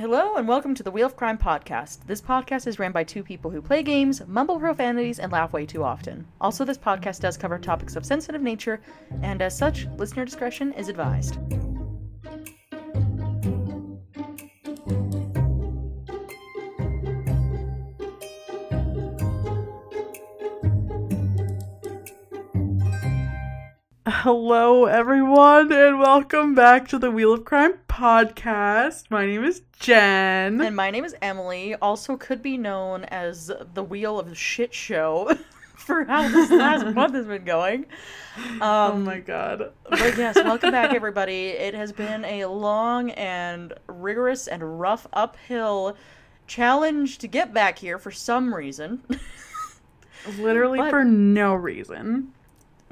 Hello and welcome to the Wheel of Crime podcast. This podcast is ran by two people who play games, mumble profanities, and laugh way too often. Also, this podcast does cover topics of sensitive nature, and as such, listener discretion is advised. Hello, everyone, and welcome back to the Wheel of Crime podcast. My name is Jen. And my name is Emily, also could be known as the Wheel of Shit Show for how this last month has been going. Um, oh my god. But yes, welcome back, everybody. It has been a long and rigorous and rough uphill challenge to get back here for some reason. Literally But- for no reason.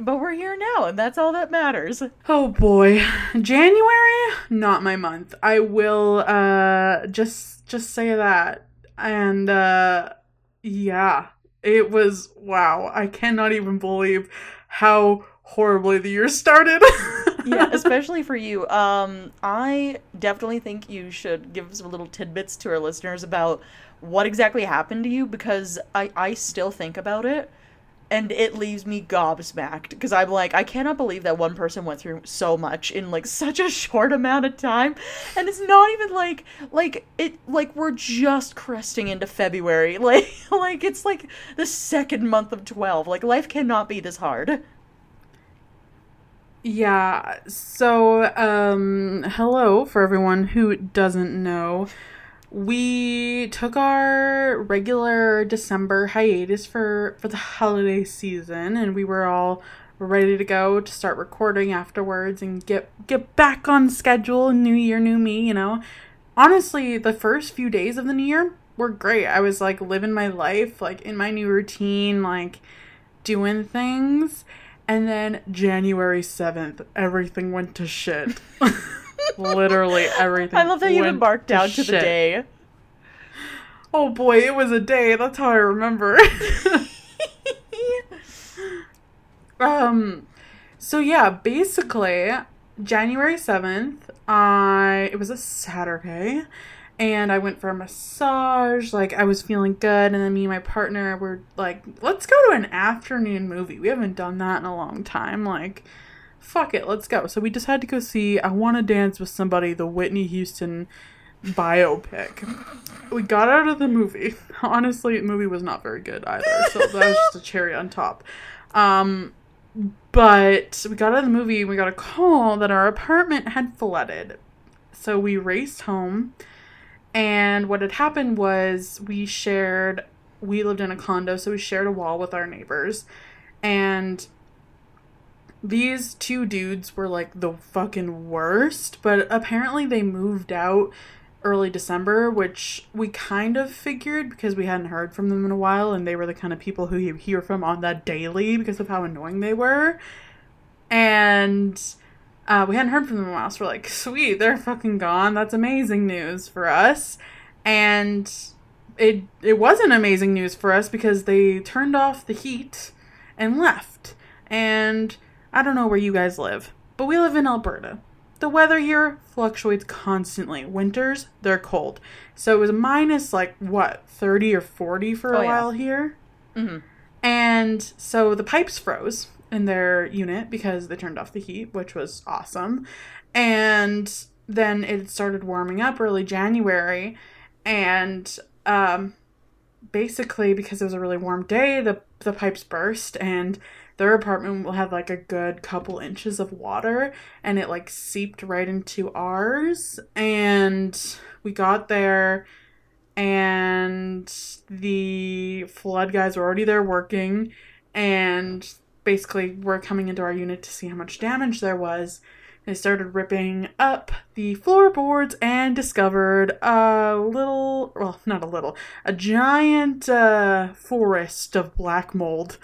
But we're here now, and that's all that matters. Oh boy. January, not my month. I will uh just just say that. And uh yeah, it was wow. I cannot even believe how horribly the year started. yeah, especially for you. Um, I definitely think you should give some little tidbits to our listeners about what exactly happened to you because I, I still think about it and it leaves me gobsmacked because I'm like, I cannot believe that one person went through so much in like such a short amount of time. And it's not even like like it like we're just cresting into February. Like like it's like the second month of twelve. Like life cannot be this hard. Yeah. So, um, hello for everyone who doesn't know. We took our regular December hiatus for for the holiday season, and we were all ready to go to start recording afterwards and get get back on schedule. New year, new me. You know. Honestly, the first few days of the new year were great. I was like living my life, like in my new routine, like doing things. And then January 7th, everything went to shit. Literally everything. I love that you went embarked down to the day. Oh boy, it was a day. That's how I remember. um so yeah, basically January 7th, I it was a Saturday and I went for a massage. Like I was feeling good and then me and my partner were like, "Let's go to an afternoon movie. We haven't done that in a long time." Like fuck it, let's go. So we decided to go see I Want to Dance with Somebody, the Whitney Houston biopic. We got out of the movie. Honestly, the movie was not very good either. So that was just a cherry on top. Um, but we got out of the movie and we got a call that our apartment had flooded. So we raced home. And what had happened was we shared, we lived in a condo, so we shared a wall with our neighbors. And these two dudes were like the fucking worst, but apparently they moved out early December, which we kind of figured because we hadn't heard from them in a while, and they were the kind of people who you hear from on that daily because of how annoying they were. And uh, we hadn't heard from them in a while, so we're like, sweet, they're fucking gone. That's amazing news for us. And it it wasn't amazing news for us because they turned off the heat and left. And I don't know where you guys live, but we live in Alberta. The weather here fluctuates constantly. Winters, they're cold. So it was minus like what, 30 or 40 for a Oh, yeah. while here. Mhm. And so the pipes froze in their unit because they turned off the heat, which was awesome. And then it started warming up early January. And um, basically, because it was a really warm day, the, the pipes burst and their apartment will have like a good couple inches of water and it like seeped right into ours. And we got there and the flood guys were already there working and basically we're coming into our unit to see how much damage there was. They started ripping up the floorboards and discovered a little well not a little a giant uh, forest of black mold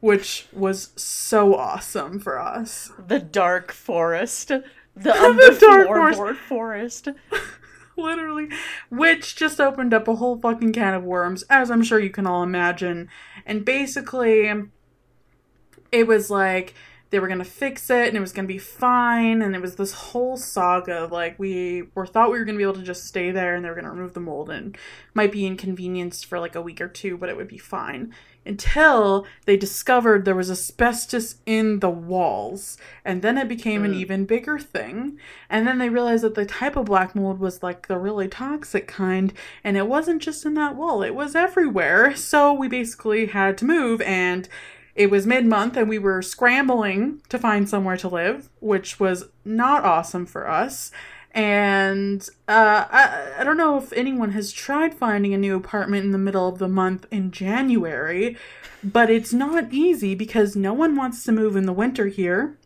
which was so awesome for us. The dark forest. The, The the dark floorboard forest. Literally. Which just opened up a whole fucking can of worms, as I'm sure you can all imagine. And basically, it was like they were gonna fix it and it was gonna be fine and it was this whole saga of like we were thought we were gonna be able to just stay there and they were gonna remove the mold and might be inconvenienced for like a week or two but it would be fine until they discovered there was asbestos in the walls. And then it became an Mm. even bigger thing. And then they realized that the type of black mold was like the really toxic kind. And it wasn't just in that wall. It was everywhere. So we basically had to move. And it was mid month and we were scrambling to find somewhere to live, which was not awesome for us. And uh, I, I don't know if anyone has tried finding a new apartment in the middle of the month in January, but it's not easy because no one wants to move in the winter here.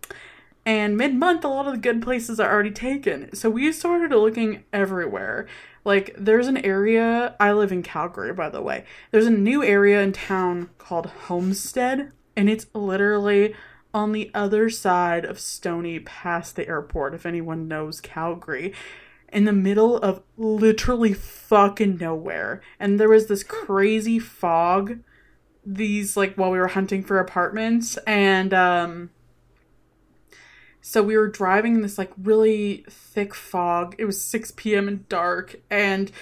And mid month, a lot of the good places are already taken. So we started looking everywhere. Like, there's an area, I live in Calgary, by the way. There's a new area in town called Homestead, and it's literally on the other side of Stoney past the airport, if anyone knows Calgary. In the middle of literally fucking nowhere. And there was this crazy fog, these, like, while we were hunting for apartments, and, um, so we were driving in this like really thick fog. It was 6 p.m. and dark, and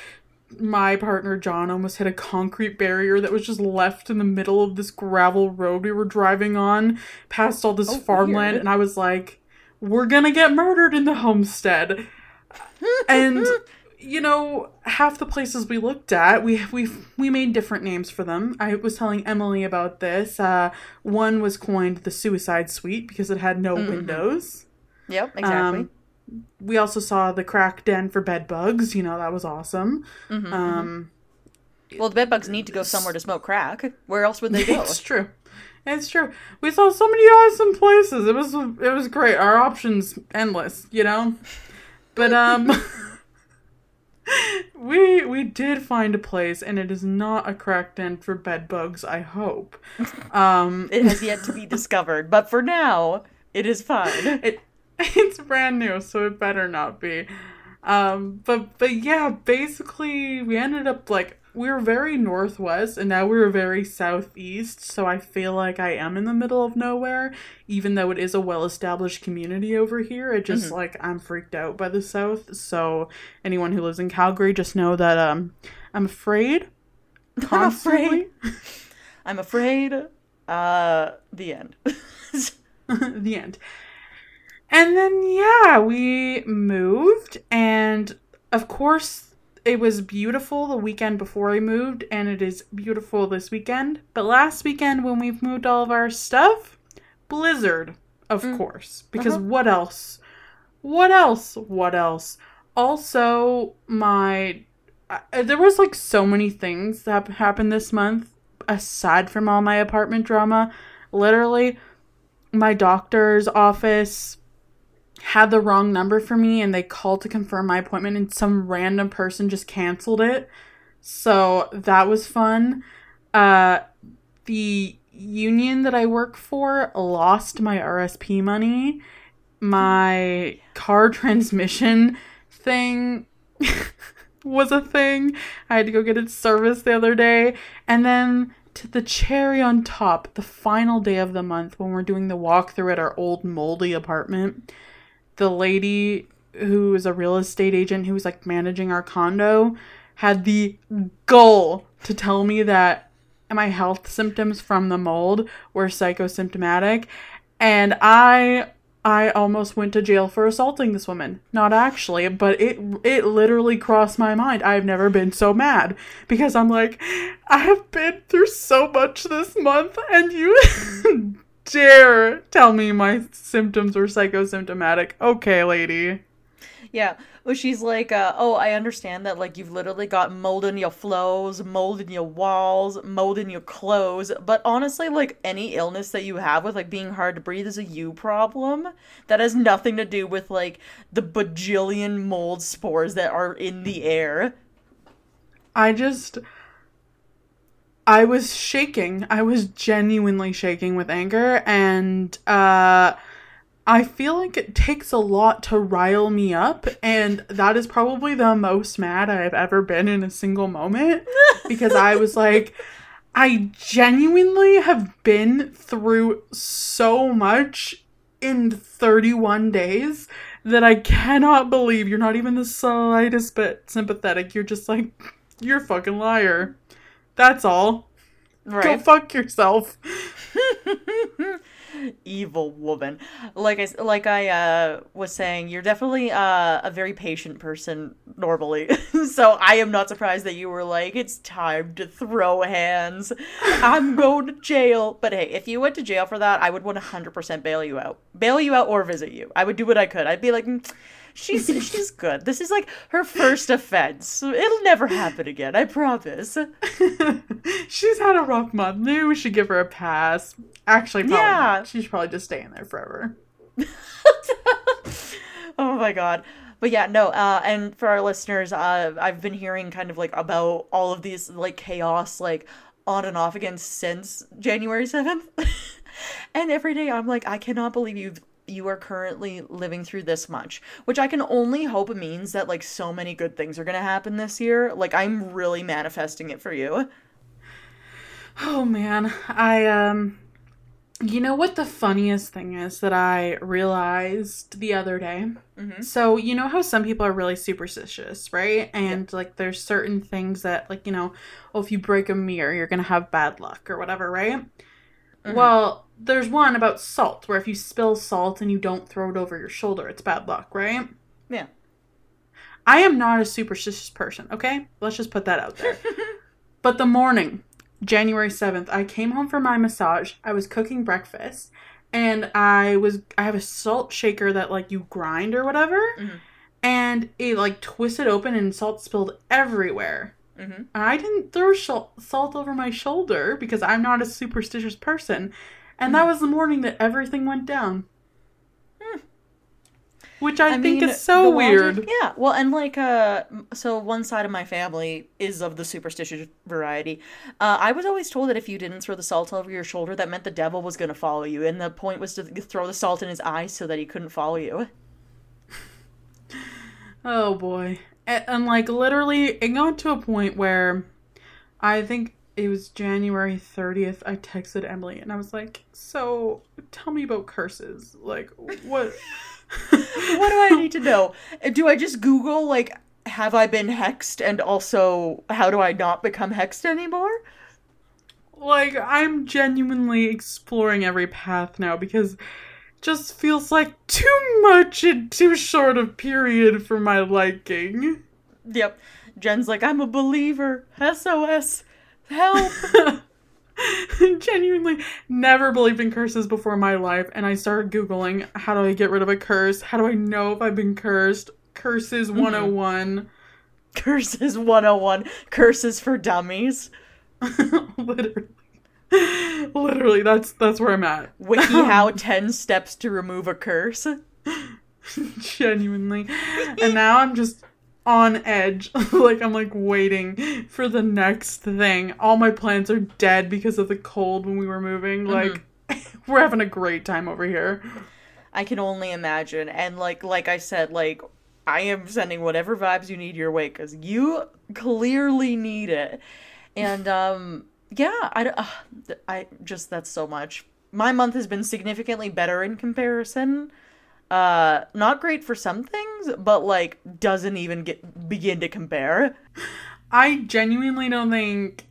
my partner John almost hit a concrete barrier that was just left in the middle of this gravel road we were driving on past all this Oh, farmland. weird. And I was like, we're gonna get murdered in the homestead. and you know, half the places we looked at, we we we made different names for them. I was telling Emily about this. Uh, one was coined the suicide suite because it had no Mhm. windows. Yep, exactly. Um, we also saw the crack den for bed bugs. You know, that was awesome. Mhm, Um, well, the bedbugs need to go somewhere to smoke crack. Where else would they go? it's true. It's true. We saw so many awesome places. It was it was great. Our options endless, you know. But um we we did find a place and it is not a crack den for bed bugs, I hope. Um It has yet to be discovered, but for now, it is fine. it it's brand new, so it better not be. Um, but but yeah, basically we ended up like we were very northwest and now we were very southeast, so I feel like I am in the middle of nowhere, even though it is a well established community over here. It just Mhm. like I'm freaked out by the south. So anyone who lives in Calgary just know that um I'm afraid. Constantly. I'm afraid. Uh, the end. the end. And then yeah, we moved and of course it was beautiful the weekend before we moved and it is beautiful this weekend. But last weekend when we've moved all of our stuff, blizzard, of Mm. course. Because Uh-huh. what else? What else? What else? Also, my uh, there was like so many things that happened this month aside from all my apartment drama. Literally, my doctor's office had the wrong number for me and they called to confirm my appointment and some random person just canceled it. So that was fun. Uh the union that I work for lost my RSP money. My car transmission thing was a thing. I had to go get it serviced the other day. And then to the cherry on top, the final day of the month when we're doing the walkthrough at our old moldy apartment, the lady who is a real estate agent who was like managing our condo had the goal to tell me that my health symptoms from the mold were psychosymptomatic and I I almost went to jail for assaulting this woman. Not actually, but it it literally crossed my mind. I've never been so mad because I'm like, I have been through so much this month, and you dare tell me my symptoms were psychosymptomatic. Okay, lady. yeah. Well, she's like, uh, oh, I understand that, like, you've literally got mold in your flows, mold in your walls, mold in your clothes. But honestly, like, any illness that you have with, like, being hard to breathe is a you problem. That has nothing to do with, like, the bajillion mold spores that are in the air. I just I was shaking. I was genuinely shaking with anger and uh I feel like it takes a lot to rile me up and that is probably the most mad I've ever been in a single moment because I was like I genuinely have been through so much in 31 days that I cannot believe you're not even the slightest bit sympathetic. You're just like, you're a fucking liar. That's all. Go Right. fuck yourself. Evil woman. Like I like I uh was saying, you're definitely uh, a very patient person normally. so I am not surprised that you were like, it's time to throw hands. I'm going to jail. But hey, if you went to jail for that, I would 100% bail you out. Bail you out or visit you. I would do what I could. I'd be like, "Mm, she's she's good. This is like her first offense. It'll never happen again. I promise. She's had a rough month. Maybe we should give her a pass. Actually, probably Yeah. not. She's probably just stay in there forever. oh my god but yeah no uh and for our listeners uh i've been hearing kind of like about all of these like chaos like on and off again since january 7th and every day i'm like i cannot believe you you are currently living through this much which i can only hope means that like so many good things are gonna happen this year like i'm really manifesting it for you Oh man, I um you know what the funniest thing is that I realized the other day? Mhm. So, you know how some people are really superstitious, right? And like there's certain things that like, you know, oh if you break a mirror, you're going to have bad luck or whatever, right? Mhm. Well, there's one about salt where if you spill salt and you don't throw it over your shoulder, it's bad luck, right? yeah I am not a superstitious person, okay? Let's just put that out there. but the morning, January 7th, I came home from my massage. I was cooking breakfast and I was I have a salt shaker that like you grind or whatever. Mhm. And it like twisted open and salt spilled everywhere. hmm And I didn't throw shal- salt over my shoulder because I'm not a superstitious person. And that was the morning that everything went down. Hmm. Which I, think mean, is so weird. logic- yeah, well, and like, uh, so one side of my family is of the superstitious variety. Uh, I was always told that if you didn't throw the salt over your shoulder, that meant the devil was going to follow you, and the point was to throw the salt in his eyes so that he couldn't follow you. Oh boy. And, and like literally it got to a point where I think it was January 30th I texted Emily and I was like, "So, tell me about curses. Like what what do I need to know? Do I just Google like, have I been hexed, and also how do I not become hexed anymore? like I'm genuinely exploring every path now because it just feels like too much in too short a period for my liking. Yep. Jen's like, I'm a believer. SOS. Help. genuinely never believed in curses before my life and i started googling how do i get rid of a curse how do i know if i've been cursed curses mm-hmm. 101 Curses 101. Curses for dummies. literally literally that's that's where i'm at WikiHow 10 steps to remove a curse. genuinely and now i'm just on edge like i'm like waiting for the next thing all my plants are dead because of the cold when we were moving like we're having a great time over here I can only imagine. And like like I said, like I am sending whatever vibes you need your way cuz you clearly need it. And um yeah, I uh, I just that's so much. My month has been significantly better in comparison. Uh not great for some things, but like doesn't even get begin to compare. I genuinely don't think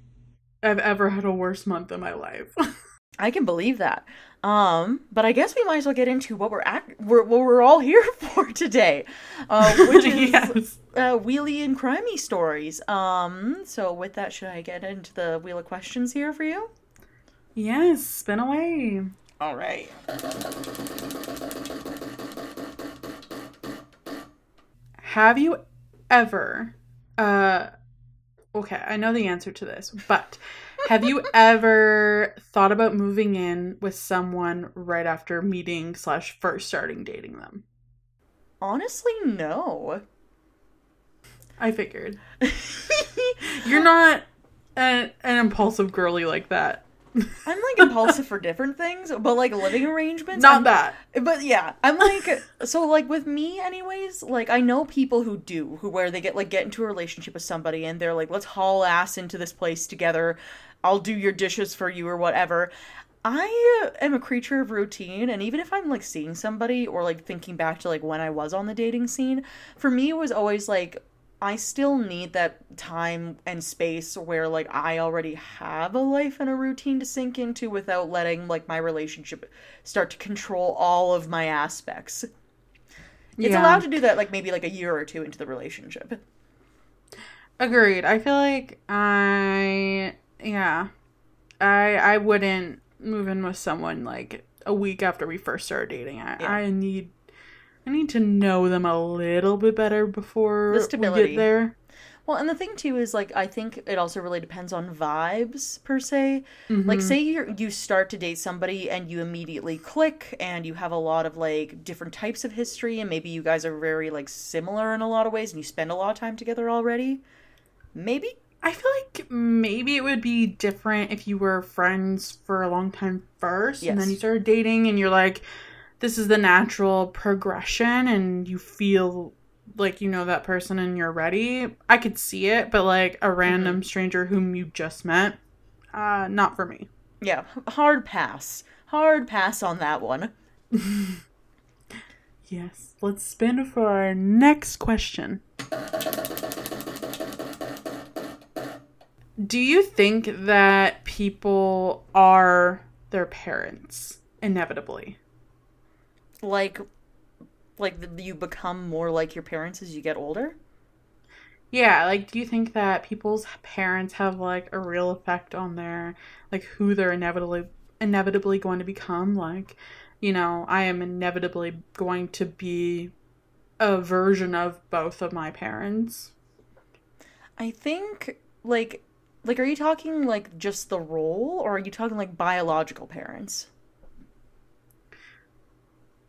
I've ever had a worse month in my life. I can believe that. Um, but I guess we might as well get into what we're at, we're, what we're all here for today, uh, which is yes. uh, wheelie and crimey stories. Um, so with that, should I get into the wheel of questions here for you? Yes, spin away. All right. Have you ever uh okay, I know the answer to this, but have you ever thought about moving in with someone right after meeting slash first starting dating them? Honestly, no. I figured. You're not an, an impulsive girly like that. I'm like impulsive for different things, but like living arrangements. Not I'm- that. But yeah, I'm like so like with me anyways, like I know people who do who where they get like get into a relationship with somebody and they're like let's haul ass into this place together. I'll do your dishes for you or whatever. I am a creature of routine, and even if I'm like seeing somebody or like thinking back to like when I was on the dating scene, for me it was always like I still need that time and space where like I already have a life and a routine to sink into without letting like my relationship start to control all of my aspects. It's Yeah. allowed to do that like maybe like a year or two into the relationship. Agreed. I feel like I yeah. I I wouldn't move in with someone like a week after we first started dating. I, Yeah. I need I need to know them a little bit better before The we get there. Well, and the thing too is like I think it also really depends on vibes per se. Like mm-hmm. say you you start to date somebody and you immediately click and you have a lot of like different types of history and maybe you guys are very like similar in a lot of ways and you spend a lot of time together already. Maybe I feel like maybe it would be different if you were friends for a long time first and then you started dating and you're like, this is the natural progression and you feel like you know that person and you're ready. I could see it, but like a random stranger whom you just met, uh, not for me. yeah, hard pass. Hard pass on that one. Yes. Let's spin for our next question. Do you think that people are their parents inevitably? Like like you become more like your parents as you get older? Yeah, like do you think that people's parents have like a real effect on their like who they're inevitably inevitably going to become? Like, you know, I am inevitably going to be a version of both of my parents. I think like like are you talking like just the role or are you talking like biological parents?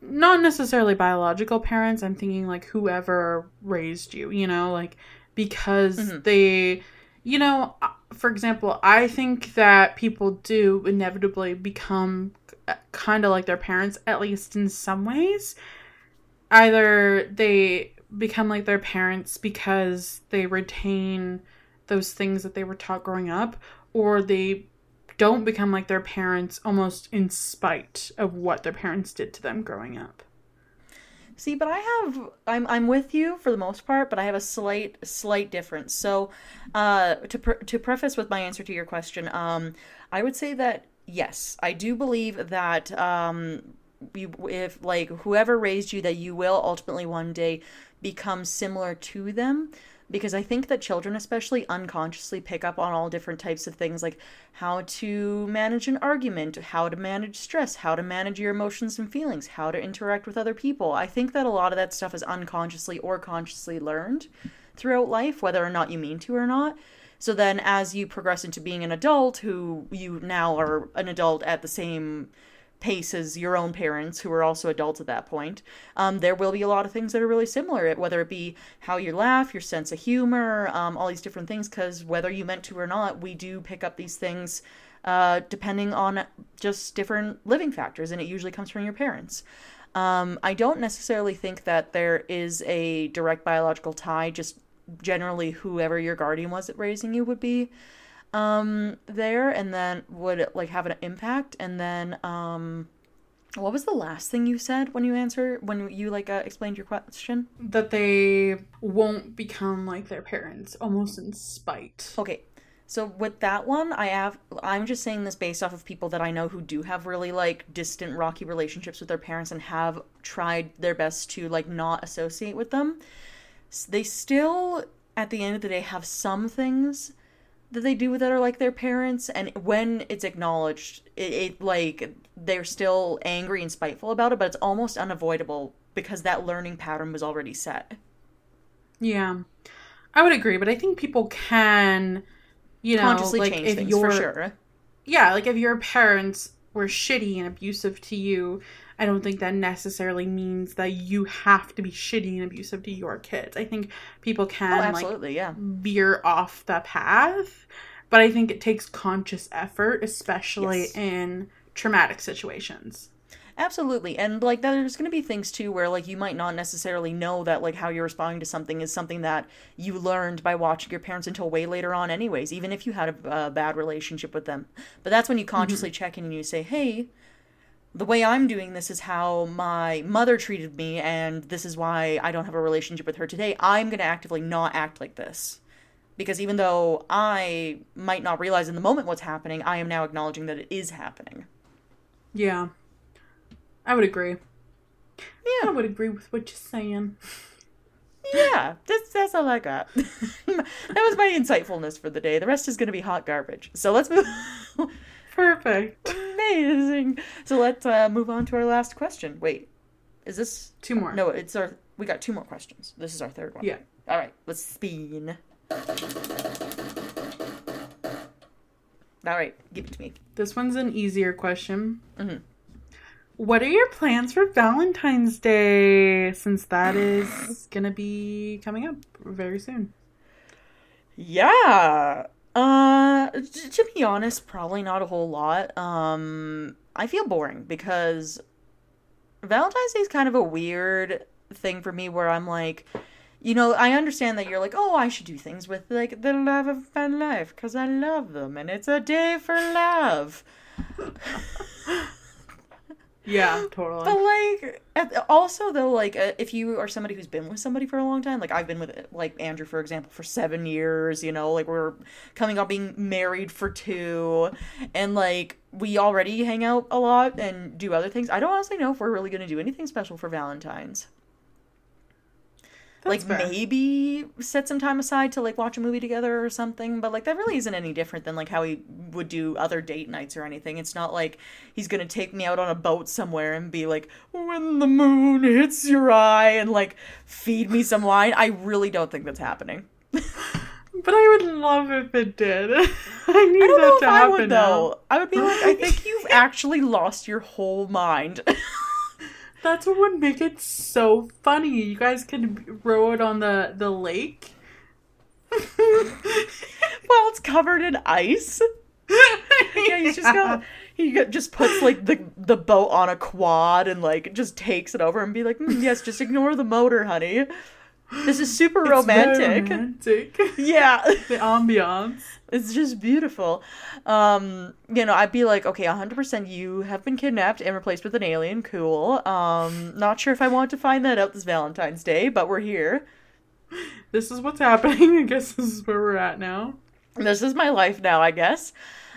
Not necessarily biological parents i'm thinking like whoever raised you you know like because Mhm. they you know uh, for example i think that people do inevitably become kind of like their parents at least in some ways either they become like their parents because they retain those things that they were taught growing up or they don't become like their parents almost in spite of what their parents did to them growing up. See, but I have I'm I'm with you for the most part, but I have a slight slight difference. So, uh, to pre- to preface with my answer to your question, um, I would say that yes, I do believe that um, you, if like whoever raised you, that you will ultimately one day become similar to them. Because I think that children, especially unconsciously, pick up on all different types of things like how to manage an argument, how to manage stress, how to manage your emotions and feelings, how to interact with other people. I think that a lot of that stuff is unconsciously or consciously learned throughout life, whether or not you mean to or not. So then, as you progress into being an adult, who you now are an adult at the same pace as your own parents, who are also adults at that point, um, there will be a lot of things that are really similar, whether it be how you laugh, your sense of humor, um, all these different things, because whether you meant to or not, we do pick up these things uh, depending on just different living factors, and it usually comes from your parents. Um, I don't necessarily think that there is a direct biological tie, just generally whoever your guardian was at raising you would be um there and then would like have an impact? And then um what was the last thing you said when you answer when you like uh, explained your question? That they won't become like their parents almost in spite. okay so with that one i have i'm just saying this based off of people that i know who do have really like distant rocky relationships with their parents and have tried their best to like not associate with them. They still at the end of the day have some things that they do that are like their parents and when it's acknowledged it, it like they're still angry and spiteful about it but it's almost unavoidable because that learning pattern was already set Yeah. I would agree, but I think people can you know consciously like change if things your for sure yeah, like if your parents were shitty and abusive to you, I don't think that necessarily means that you have to be shitty and abusive to your kids. I think people oh can like absolutely yeah veer off the path, but I think it takes conscious effort, especially Yes. in traumatic situations. Absolutely. And like there's going to be things too where like you might not necessarily know that like how you're responding to something is something that you learned by watching your parents until way later on anyways, even if you had a, a bad relationship with them. But that's when you consciously mm-hmm. check in and you say, "Hey, the way I'm doing this is how my mother treated me and this is why I don't have a relationship with her today. I'm going to actively not act like this." Because even though I might not realize in the moment what's happening, I am now acknowledging that it is happening. Yeah. I would agree. Yeah. I would agree with what you're saying. Yeah, that's that's all I got. that was my insightfulness for the day. The rest is going to be hot garbage. So let's move. Perfect. Amazing. So let's uh, move on to our last question. Wait, is this two more? No, it's our. We got two more questions. This is our third one. Yeah. All right. Let's spin. All right, give it to me. This one's an easier question. Mm-hmm. What are your plans for Valentine's Day since that is going to be coming up very soon? Yeah. Uh to be honest, probably not a whole lot. Um I feel boring because Valentine's Day is kind of a weird thing for me where I'm like you know, I understand that you're like, oh, I should do things with like the love of my life because I love them and it's a day for love. Yeah, totally. But like, also though, like, uh, if you are somebody who's been with somebody for a long time, like I've been with like Andrew, for example, for seven years. You know, like we're coming up being married for two, and like we already hang out a lot and do other things. I don't honestly know if we're really gonna do anything special for Valentine's. That's like fair. maybe set some time aside to like watch a movie together or something but like that really isn't any different than like how he would do other date nights or anything. It's not like he's gonna take me out on a boat somewhere and be like when the moon hits your eye and like feed me some wine. I really don't think that's happening. But i would love if it did. I need I don't that know to if happen I would, now. though. I would be like i think you've actually lost your whole mind That's what would make it so funny. You guys could row it on the the lake. well, it's covered in ice. yeah, you just got he just puts like the the boat on a quad and like just takes it over and be like, mm, yes, just ignore the motor, honey. This is super romantic. romantic. Yeah, the ambiance. It's just beautiful. Um, you know, I'd be like, okay, 100% you have been kidnapped and replaced with an alien. Cool. Um, not sure if I want to find that out this Valentine's Day, but we're here. This is what's happening. I guess this is where we're at now. This is my life now, I guess.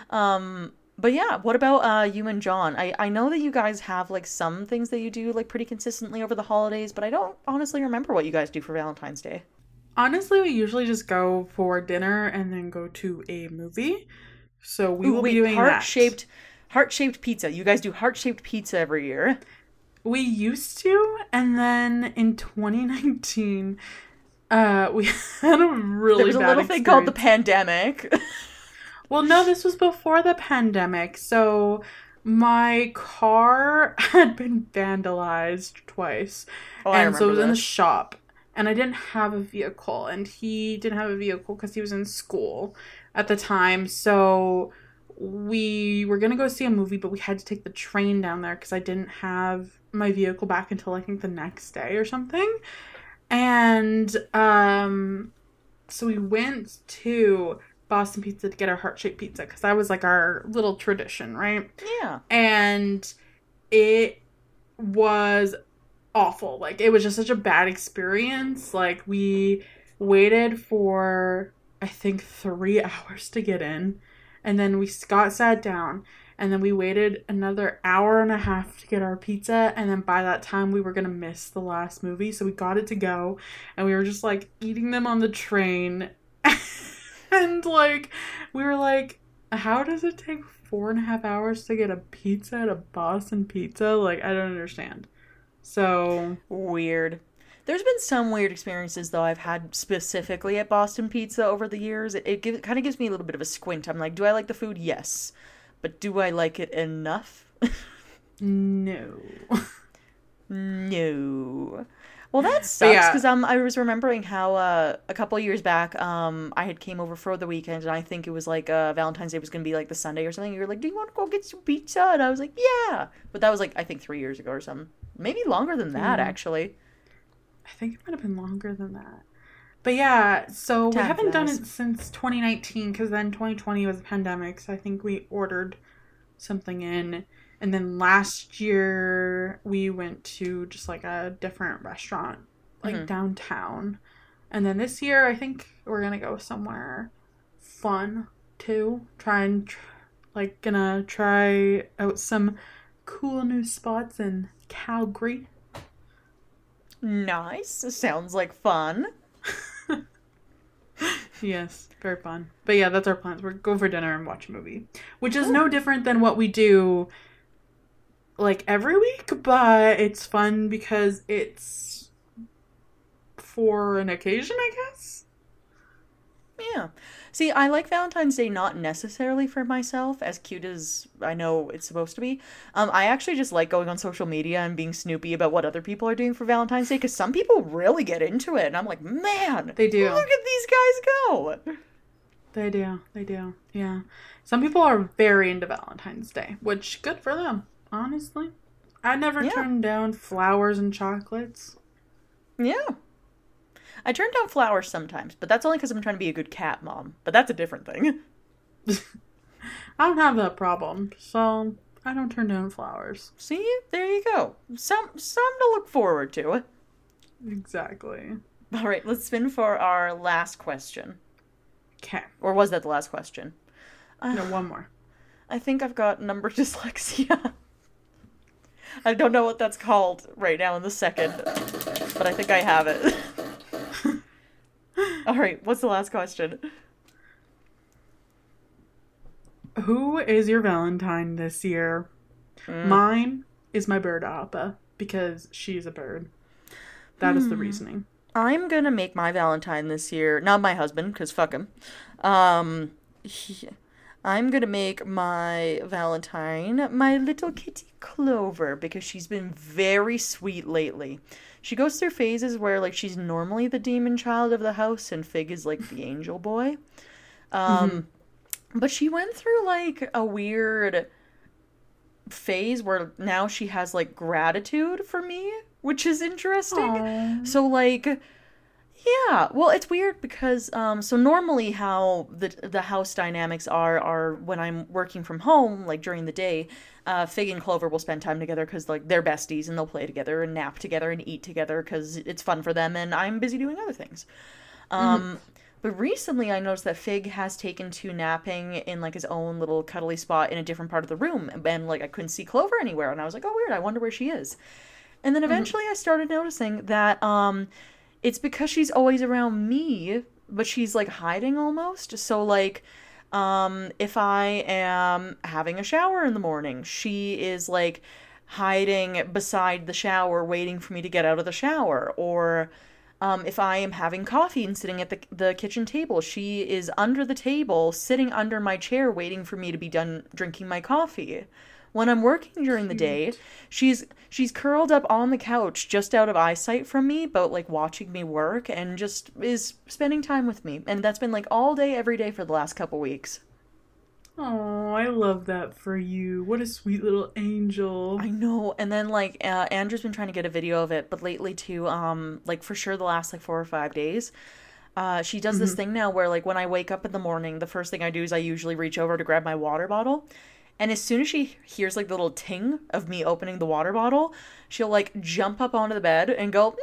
Um, but yeah, what about uh, you and John? I, I know that you guys have like some things that you do like pretty consistently over the holidays, but I don't honestly remember what you guys do for Valentine's Day. Honestly, we usually just go for dinner and then go to a movie. So we Ooh, will wait, be doing heart shaped heart shaped pizza. You guys do heart shaped pizza every year. We used to, and then in 2019, uh, we had a really there was a little experience. thing called the pandemic. well, no, this was before the pandemic. So my car had been vandalized twice, oh, and so it was this. in the shop and I didn't have a vehicle, and he didn't have a vehicle because he was in school at the time. So we were gonna go see a movie, but we had to take the train down there because I didn't have my vehicle back until I think the next day or something. And um, so we went to Boston Pizza to get our heart shaped pizza because that was like our little tradition, right? Yeah. And it was awful. Like it was just such a bad experience. Like we waited for I think 3 hours to get in and then we got sat down and then we waited another hour and a half to get our pizza and then by that time we were going to miss the last movie so we got it to go and we were just like eating them on the train and like we were like how does it take four and a half hours to get a pizza at a boston pizza like i don't understand so weird. There's been some weird experiences though I've had specifically at Boston Pizza over the years. It, it, kind of gives me a little bit of a squint. I'm like, do I like the food? Yes, but do I like it enough? no. no. Well, that sucks yeah. because um, I was remembering how uh, a couple years back um, I had came over for the weekend and I think it was like uh, Valentine's Day was gonna be like the Sunday or something. You were like, "Do you want to go get some pizza?" And I was like, "Yeah," but that was like I think three years ago or something, maybe longer than that Mm. actually. I think it might have been longer than that. But yeah, so we haven't done it since 2019 because then 2020 was a pandemic. So I think we ordered something in. And then last year we went to just like a different restaurant, like Mhm. downtown. And then this year I think we're going to go somewhere fun too. Try and, tr- like, gonna try out some cool new spots in Calgary. Nice. Sounds like fun. Yes, very fun. But yeah, that's our plans. We're go for dinner and watch a movie, which is no different than what we do like every week, but it's fun because it's for an occasion, I guess. Yeah. See, I like Valentine's Day not necessarily for myself, as cute as I know it's supposed to be. Um, I actually just like going on social media and being snoopy about what other people are doing for Valentine's Day, because some people really get into it, and I'm like, man, They do. Look at these guys go. They do. They do. Yeah. Some people are very into Valentine's Day, which good for them, honestly. I never Yeah. turn down flowers and chocolates. Yeah. I turn down flowers sometimes, but that's only because I'm trying to be a good cat mom. But that's a different thing. I don't have that problem, so I don't turn down flowers. See, there you go. Some some to look forward to. Exactly. All right, let's spin for our last question. Okay. Or was that the last question? No, one more. I think I've got number dyslexia. I don't know what that's called right now in the second, but I think I have it. All right, what's the last question? Who is your Valentine this year? Mm. Mine is my bird Appa because she's a bird. That is the Hmm. reasoning. I'm gonna make my Valentine this year, not my husband, because fuck him. Um, he- I'm gonna make my Valentine my little kitty Clover because she's been very sweet lately. She goes through phases where like she's normally the demon child of the house and Fig is like the angel boy. Um, but she went through like a weird phase where now she has like gratitude for me, which is interesting. Aw. So like yeah, well it's weird because um so normally how the the house dynamics are are when I'm working from home like during the day, uh Fig and Clover will spend time together cuz like they're besties and they'll play together and nap together and eat together cuz it's fun for them and I'm busy doing other things. Um But recently, I noticed that Fig has taken to napping in like his own little cuddly spot in a different part of the room, and like I couldn't see Clover anywhere, and I was like, "Oh, weird! I wonder where she is." And then eventually, I started noticing that um, it's because she's always around me, but she's like hiding almost. So like, um, if I am having a shower in the morning, she is like hiding beside the shower, waiting for me to get out of the shower, or um, if I am having coffee and sitting at the, the kitchen table, she is under the table, sitting under my chair, waiting for me to be done drinking my coffee. When I'm working during the day, she's she's curled up on the couch, just out of eyesight from me, but like watching me work and just is spending time with me. And that's been like all day, every day for the last couple weeks. Oh, I love that for you. What a sweet little angel. I know. And then like uh, Andrew's been trying to get a video of it, but lately too, um, like for sure the last like four or five days, uh, she does this thing now where like when I wake up in the morning, the first thing I do is I usually reach over to grab my water bottle. And as soon as she hears like the little ting of me opening the water bottle, she'll like jump up onto the bed and go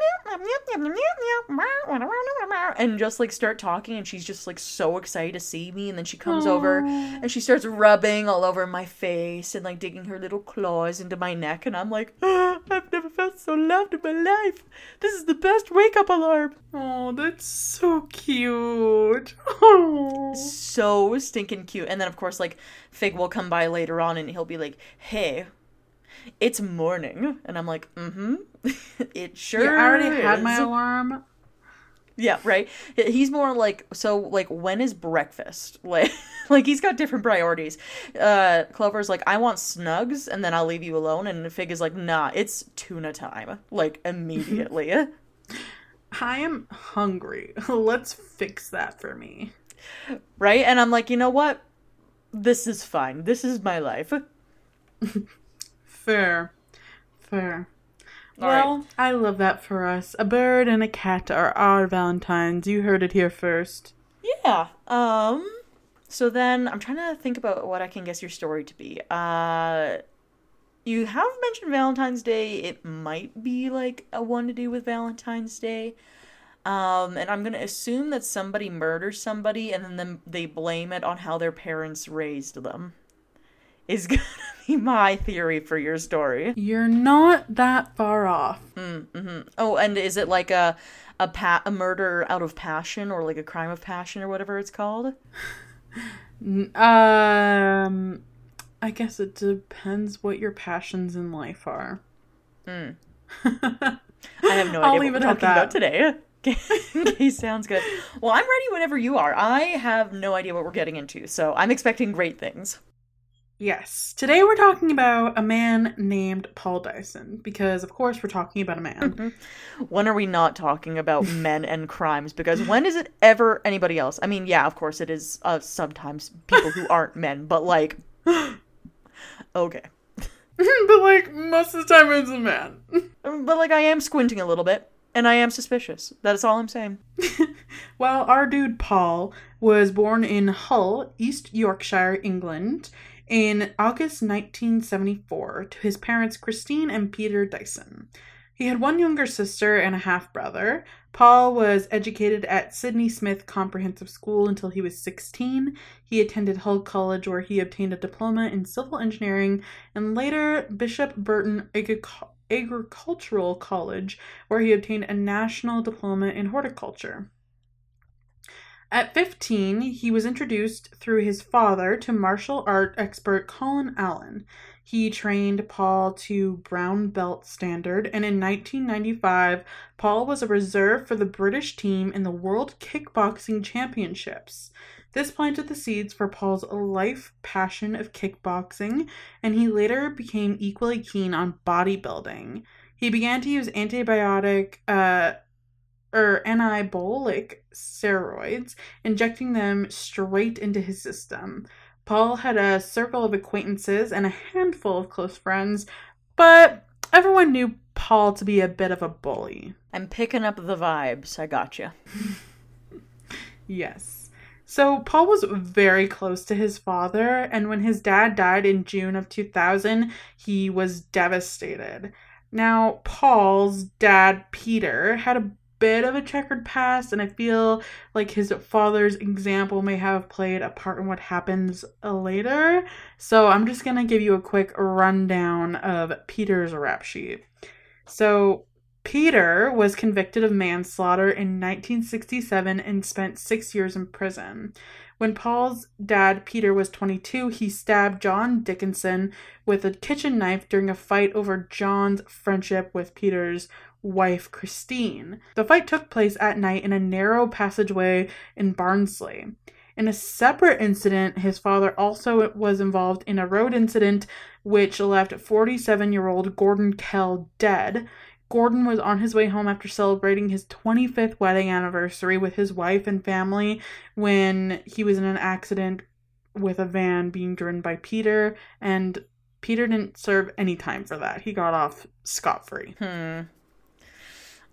and just like start talking and she's just like so excited to see me and then she comes over and she starts rubbing all over my face and like digging her little claws into my neck and I'm like, "Ah, I've never felt so loved in my life. This is the best wake up alarm. Oh, that's so cute. Oh. So stinking cute. And then of course like Fig will come by later on and he'll be like, "Hey, it's morning." And I'm like, "Mm-hmm." it sure Yeah, I already had my alarm. Yeah, right. He's more like so like when is breakfast? Like like he's got different priorities. Uh Clover's like I want snugs and then I'll leave you alone and Fig is like nah, it's tuna time like immediately. I am hungry. Let's fix that for me. Right? And I'm like, you know what? This is fine. This is my life. Fair. Fair. All well, right. I love that for us. A bird and a cat are our Valentines. You heard it here first. Yeah. Um so then I'm trying to think about what I can guess your story to be. Uh you have mentioned Valentine's Day. It might be like a one to do with Valentine's Day. Um and I'm going to assume that somebody murders somebody and then they blame it on how their parents raised them. Is going to be my theory for your story. You're not that far off. Hmm, mm-hmm. Oh, and is it like a a pa- a murder out of passion or like a crime of passion or whatever it's called? Um, I guess it depends what your passions in life are. Hmm. I have no idea I'll what we're talking about today. okay, sounds good. Well, I'm ready whenever you are. I have no idea what we're getting into, so I'm expecting great things. Yes. Today we're talking about a man named Paul Dyson because, of course, we're talking about a man. When are we not talking about men and crimes? Because when is it ever anybody else? I mean, yeah, of course it is uh, sometimes people who aren't men, but like, okay. but, like, most of the time it's a man. But like, I am squinting a little bit, and I am suspicious. That's all I'm saying. Well, our dude Paul was born in Hull, East Yorkshire, England, in August 1974 to his parents Christine and Peter Dyson. He had one younger sister and a half brother. Paul was educated at Sydney Smith Comprehensive School until he was 16. He attended Hull College where he obtained a diploma in civil engineering and later Bishop Burton Agric- Agricultural College where he obtained a national diploma in horticulture. At 15, he was introduced through his father to martial art expert Colin Allen. He trained Paul to brown belt standard, and in 1995, Paul was a reserve for the British team in the World Kickboxing Championships. This planted the seeds for Paul's life passion of kickboxing, and he later became equally keen on bodybuilding. He began to use antibiotic uh, or anabolic steroids, injecting them straight into his system. Paul had a circle of acquaintances and a handful of close friends, but everyone knew Paul to be a bit of a bully. I'm picking up the vibes. I gotcha. Yes. So Paul was very close to his father, and when his dad died in June of 2000, he was devastated. Now, Paul's dad, Peter, had a bit of a checkered past, and I feel like his father's example may have played a part in what happens uh, later. So I'm just gonna give you a quick rundown of Peter's rap sheet. So, Peter was convicted of manslaughter in 1967 and spent six years in prison. When Paul's dad, Peter, was 22, he stabbed John Dickinson with a kitchen knife during a fight over John's friendship with Peter's wife, Christine. The fight took place at night in a narrow passageway in Barnsley. In a separate incident, his father also was involved in a road incident which left 47 year old Gordon Kell dead. Gordon was on his way home after celebrating his 25th wedding anniversary with his wife and family when he was in an accident with a van being driven by Peter, and Peter didn't serve any time for that. He got off scot free. Hmm.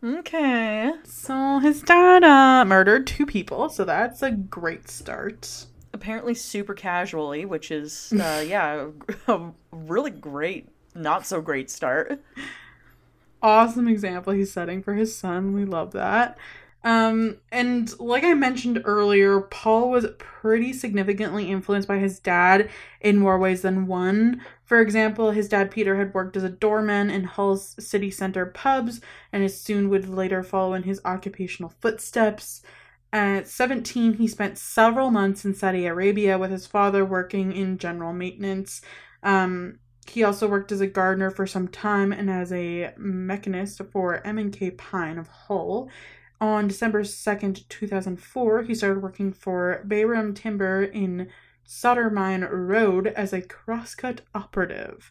Okay. So his dad uh, murdered two people, so that's a great start. Apparently, super casually, which is, uh, yeah, a really great, not so great start. awesome example he's setting for his son. We love that. Um, and like I mentioned earlier, Paul was pretty significantly influenced by his dad in more ways than one. For example, his dad Peter had worked as a doorman in Hull's city center pubs and his soon would later follow in his occupational footsteps. At 17, he spent several months in Saudi Arabia with his father working in general maintenance. Um, he also worked as a gardener for some time and as a mechanist for M&K Pine of Hull. On December 2nd, 2004, he started working for Bayram Timber in Suttermine Road as a crosscut operative.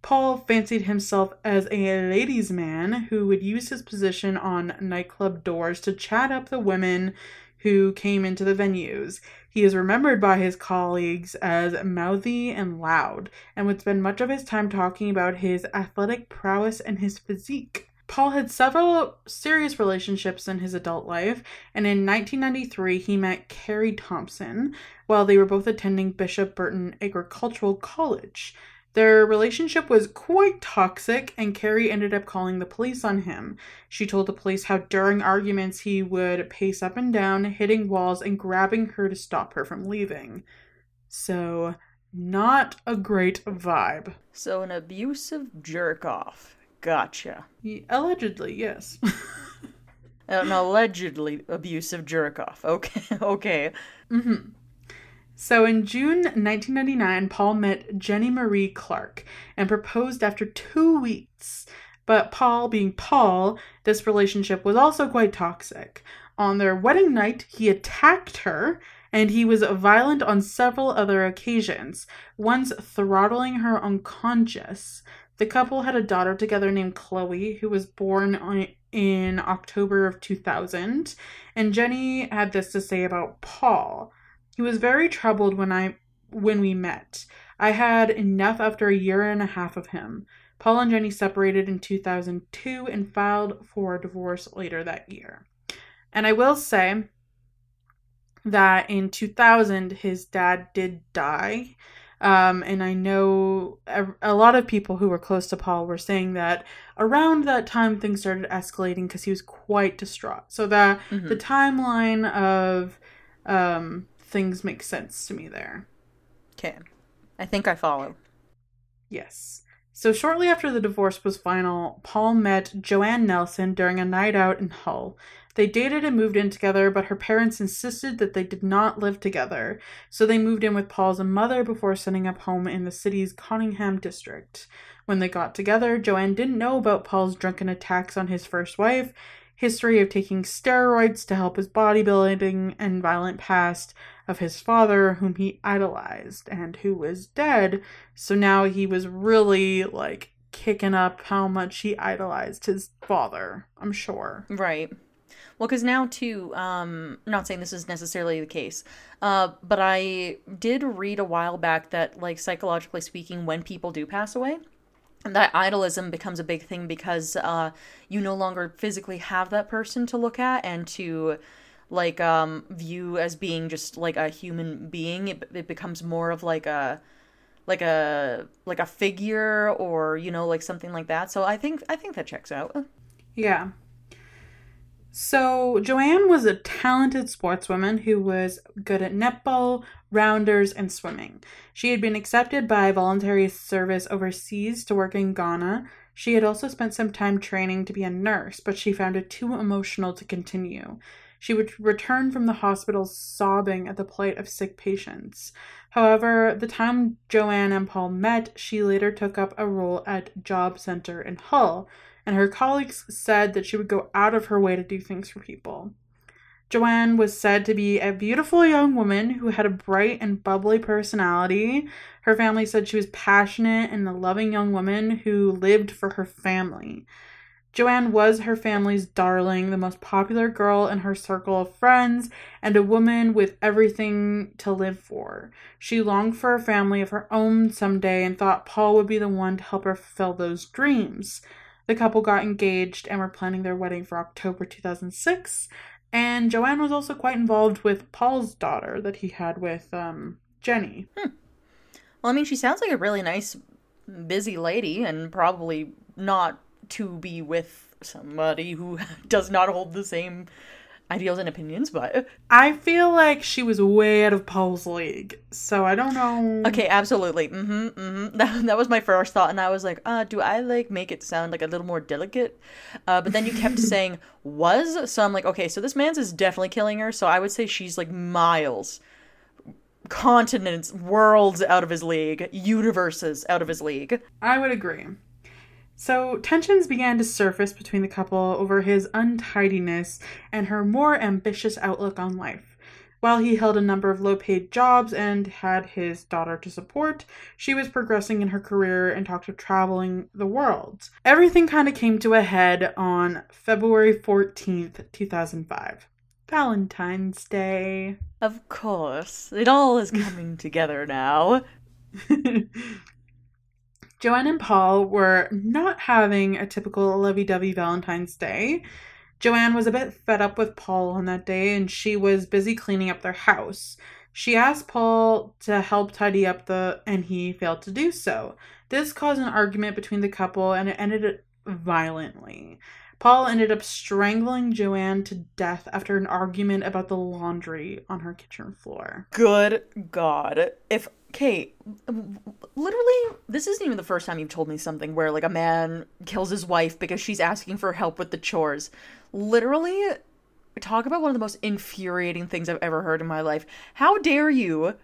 Paul fancied himself as a ladies' man who would use his position on nightclub doors to chat up the women who came into the venues. He is remembered by his colleagues as mouthy and loud, and would spend much of his time talking about his athletic prowess and his physique. Paul had several serious relationships in his adult life, and in 1993 he met Carrie Thompson while they were both attending Bishop Burton Agricultural College. Their relationship was quite toxic, and Carrie ended up calling the police on him. She told the police how during arguments he would pace up and down, hitting walls and grabbing her to stop her from leaving. So, not a great vibe. So, an abusive jerk off. Gotcha. He, allegedly, yes. An allegedly abusive jerk off. Okay, okay. Mm-hmm. So in June 1999, Paul met Jenny Marie Clark and proposed after two weeks. But Paul, being Paul, this relationship was also quite toxic. On their wedding night, he attacked her and he was violent on several other occasions, once throttling her unconscious. The couple had a daughter together named Chloe, who was born on, in October of 2000. And Jenny had this to say about Paul. He was very troubled when I when we met. I had enough after a year and a half of him. Paul and Jenny separated in 2002 and filed for divorce later that year. And I will say that in 2000 his dad did die um, and I know a, a, lot of people who were close to Paul were saying that around that time things started escalating because he was quite distraught. So that mm-hmm. the timeline of um, things makes sense to me there. Okay. I think I follow. Yes. So shortly after the divorce was final, Paul met Joanne Nelson during a night out in Hull. They dated and moved in together, but her parents insisted that they did not live together, so they moved in with Paul's mother before setting up home in the city's Conningham district. When they got together, Joanne didn't know about Paul's drunken attacks on his first wife, history of taking steroids to help his bodybuilding, and violent past of his father, whom he idolized and who was dead. So now he was really like kicking up how much he idolized his father, I'm sure. Right. Well, because now too, um, I'm not saying this is necessarily the case, uh, but I did read a while back that, like psychologically speaking, when people do pass away, that idolism becomes a big thing because uh, you no longer physically have that person to look at and to like um, view as being just like a human being. It, it becomes more of like a like a like a figure or you know like something like that. So I think I think that checks out. Yeah. So, Joanne was a talented sportswoman who was good at netball, rounders, and swimming. She had been accepted by voluntary service overseas to work in Ghana. She had also spent some time training to be a nurse, but she found it too emotional to continue. She would return from the hospital sobbing at the plight of sick patients. However, the time Joanne and Paul met, she later took up a role at Job Center in Hull and her colleagues said that she would go out of her way to do things for people. Joanne was said to be a beautiful young woman who had a bright and bubbly personality. Her family said she was passionate and a loving young woman who lived for her family. Joanne was her family's darling, the most popular girl in her circle of friends, and a woman with everything to live for. She longed for a family of her own someday and thought Paul would be the one to help her fulfill those dreams. The couple got engaged and were planning their wedding for October 2006. And Joanne was also quite involved with Paul's daughter that he had with um, Jenny. Hmm. Well, I mean, she sounds like a really nice, busy lady, and probably not to be with somebody who does not hold the same ideals and opinions, but I feel like she was way out of Paul's league. So I don't know. Okay, absolutely. Mm-hmm. Mm-hmm. That, that was my first thought, and I was like, uh, do I like make it sound like a little more delicate? Uh, but then you kept saying was, so I'm like, okay, so this man's is definitely killing her. So I would say she's like miles, continents, worlds out of his league, universes out of his league. I would agree. So, tensions began to surface between the couple over his untidiness and her more ambitious outlook on life. While he held a number of low paid jobs and had his daughter to support, she was progressing in her career and talked of traveling the world. Everything kind of came to a head on February 14th, 2005. Valentine's Day. Of course. It all is coming together now. Joanne and Paul were not having a typical lovey dovey Valentine's Day. Joanne was a bit fed up with Paul on that day and she was busy cleaning up their house. She asked Paul to help tidy up the and he failed to do so. This caused an argument between the couple and it ended violently. Paul ended up strangling Joanne to death after an argument about the laundry on her kitchen floor. Good God. If, Kate, literally, this isn't even the first time you've told me something where, like, a man kills his wife because she's asking for help with the chores. Literally, talk about one of the most infuriating things I've ever heard in my life. How dare you,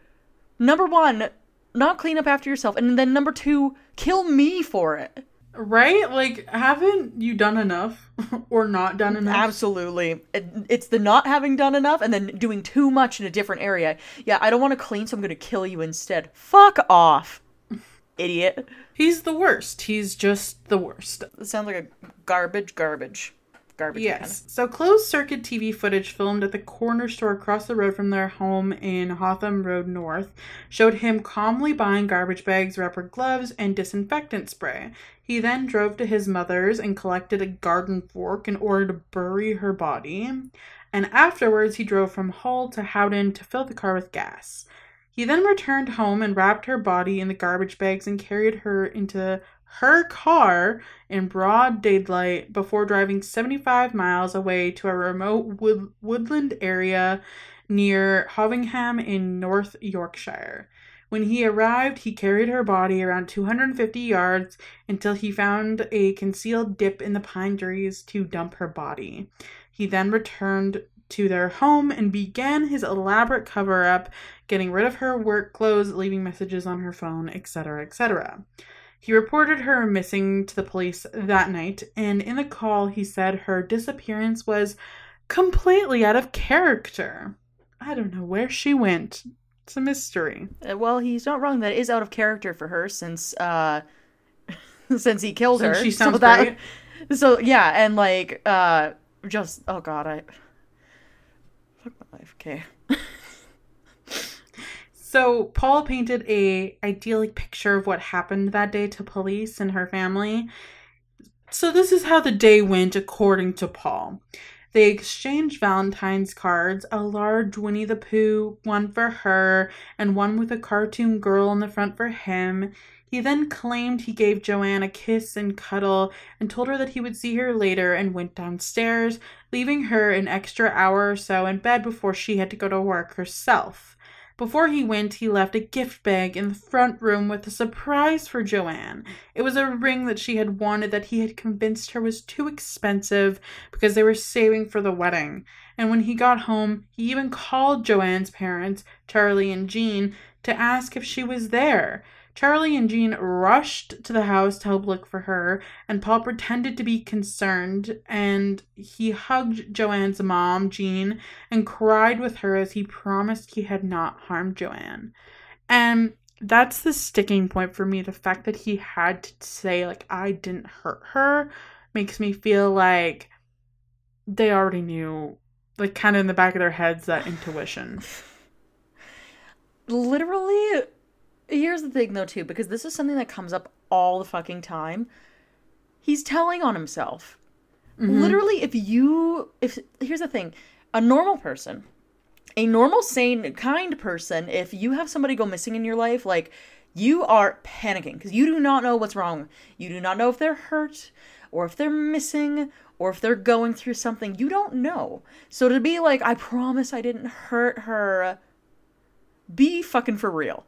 number one, not clean up after yourself, and then number two, kill me for it? Right? Like, haven't you done enough or not done enough? Absolutely. It- It's the not having done enough and then doing too much in a different area. Yeah, I don't want to clean, so I'm going to kill you instead. Fuck off, idiot. He's the worst. He's just the worst. It sounds like a garbage, garbage, garbage. Yes. So closed circuit TV footage filmed at the corner store across the road from their home in Hotham Road North showed him calmly buying garbage bags, rubber gloves, and disinfectant spray. He then drove to his mother's and collected a garden fork in order to bury her body. And afterwards, he drove from Hull to Howden to fill the car with gas. He then returned home and wrapped her body in the garbage bags and carried her into her car in broad daylight before driving 75 miles away to a remote wood- woodland area near Hovingham in North Yorkshire. When he arrived, he carried her body around 250 yards until he found a concealed dip in the pine trees to dump her body. He then returned to their home and began his elaborate cover up, getting rid of her work clothes, leaving messages on her phone, etc., etc. He reported her missing to the police that night, and in the call, he said her disappearance was completely out of character. I don't know where she went. It's a mystery. Uh, Well, he's not wrong. That is out of character for her since uh since he killed Since her. she sounds so that, great. So yeah, and like uh just oh god, I fuck my life. Okay. So Paul painted a idyllic picture of what happened that day to police and her family. So this is how the day went according to Paul. They exchanged Valentine's cards, a large Winnie the Pooh, one for her, and one with a cartoon girl on the front for him. He then claimed he gave Joanne a kiss and cuddle and told her that he would see her later and went downstairs, leaving her an extra hour or so in bed before she had to go to work herself. Before he went, he left a gift bag in the front room with a surprise for Joanne. It was a ring that she had wanted that he had convinced her was too expensive because they were saving for the wedding. And when he got home, he even called Joanne's parents, Charlie and Jean, to ask if she was there. Charlie and Jean rushed to the house to help look for her, and Paul pretended to be concerned, and he hugged Joanne's mom, Jean, and cried with her as he promised he had not harmed Joanne. And that's the sticking point for me. The fact that he had to say, like, I didn't hurt her makes me feel like they already knew, like, kind of in the back of their heads, that intuition. literally here's the thing though too because this is something that comes up all the fucking time. He's telling on himself. Mm-hmm. Literally if you if here's the thing. A normal person a normal sane kind person if you have somebody go missing in your life like you are panicking because you do not know what's wrong. You do not know if they're hurt or if they're missing or if they're going through something. You don't know. So to be like i promise i didn't hurt her be fucking for real.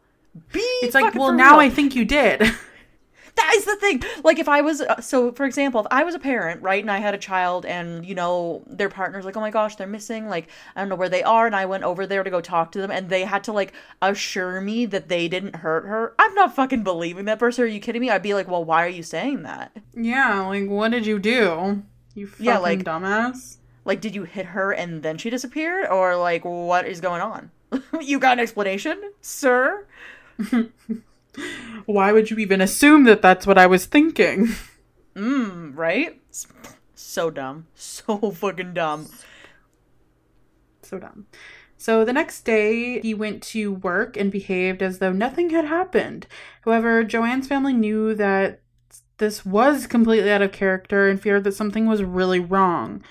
Be It's like, well, now real. I think you did. that is the thing. Like if I was uh, so for example, if I was a parent, right, and I had a child and you know their partner's like, "Oh my gosh, they're missing. Like I don't know where they are." And I went over there to go talk to them and they had to like assure me that they didn't hurt her. I'm not fucking believing that person. Are you kidding me? I'd be like, "Well, why are you saying that?" yeah, like, what did you do? You fucking Yeah, like- dumbass. Like, did you hit her and then she disappeared? Or, like, what is going on? you got an explanation, sir? Why would you even assume that that's what I was thinking? Mmm, right? So dumb. So fucking dumb. So dumb. So the next day, he went to work and behaved as though nothing had happened. However, Joanne's family knew that this was completely out of character and feared that something was really wrong.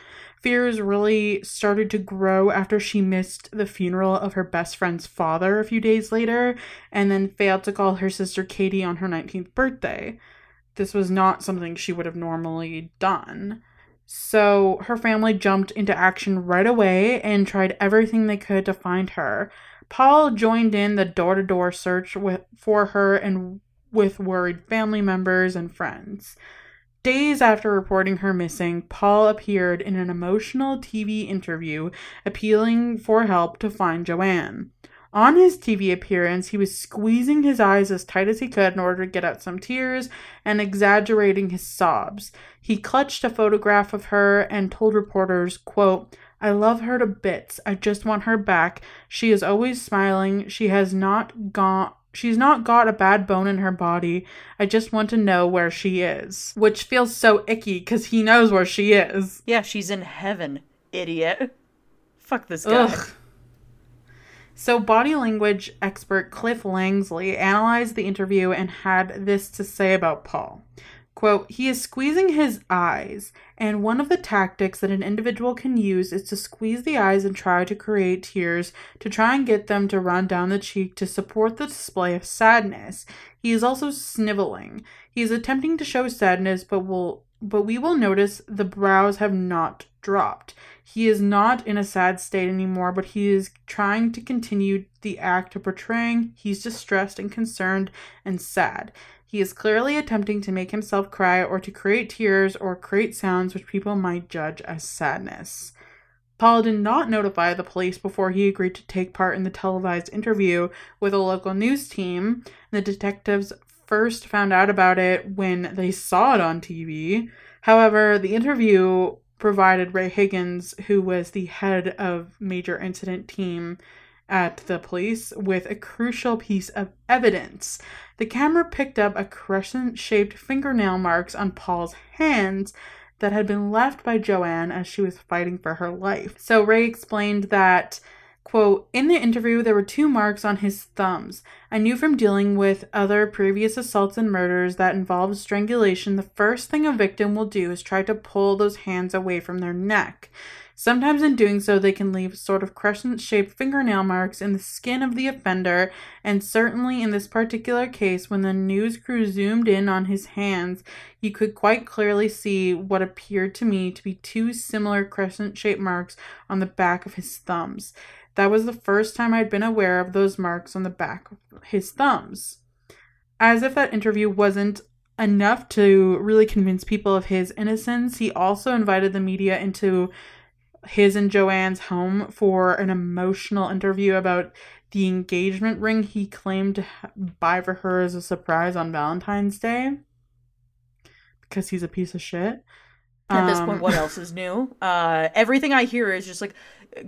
Fears really started to grow after she missed the funeral of her best friend's father a few days later and then failed to call her sister Katie on her 19th birthday. This was not something she would have normally done. So her family jumped into action right away and tried everything they could to find her. Paul joined in the door to door search with, for her and with worried family members and friends. Days after reporting her missing, Paul appeared in an emotional TV interview appealing for help to find Joanne. On his TV appearance, he was squeezing his eyes as tight as he could in order to get out some tears and exaggerating his sobs. He clutched a photograph of her and told reporters, quote, I love her to bits. I just want her back. She is always smiling. She has not got she's not got a bad bone in her body. I just want to know where she is. Which feels so icky cuz he knows where she is. Yeah, she's in heaven, idiot. Fuck this guy. Ugh. So, body language expert Cliff Lansley analyzed the interview and had this to say about Paul. Quote, he is squeezing his eyes, and one of the tactics that an individual can use is to squeeze the eyes and try to create tears to try and get them to run down the cheek to support the display of sadness. He is also sniveling. He is attempting to show sadness, but will but we will notice the brows have not dropped. He is not in a sad state anymore, but he is trying to continue the act of portraying he's distressed and concerned and sad. He is clearly attempting to make himself cry or to create tears or create sounds which people might judge as sadness. Paul did not notify the police before he agreed to take part in the televised interview with a local news team. The detectives first found out about it when they saw it on TV. However, the interview provided Ray Higgins, who was the head of major incident team at the police, with a crucial piece of evidence. The camera picked up a crescent shaped fingernail marks on Paul's hands that had been left by Joanne as she was fighting for her life. So Ray explained that Quote, in the interview, there were two marks on his thumbs. I knew from dealing with other previous assaults and murders that involved strangulation, the first thing a victim will do is try to pull those hands away from their neck. Sometimes, in doing so, they can leave sort of crescent shaped fingernail marks in the skin of the offender, and certainly in this particular case, when the news crew zoomed in on his hands, you could quite clearly see what appeared to me to be two similar crescent shaped marks on the back of his thumbs. That was the first time I'd been aware of those marks on the back of his thumbs. As if that interview wasn't enough to really convince people of his innocence, he also invited the media into his and Joanne's home for an emotional interview about the engagement ring he claimed to buy for her as a surprise on Valentine's Day because he's a piece of shit. At this point, what um, else is new? Uh, everything I hear is just like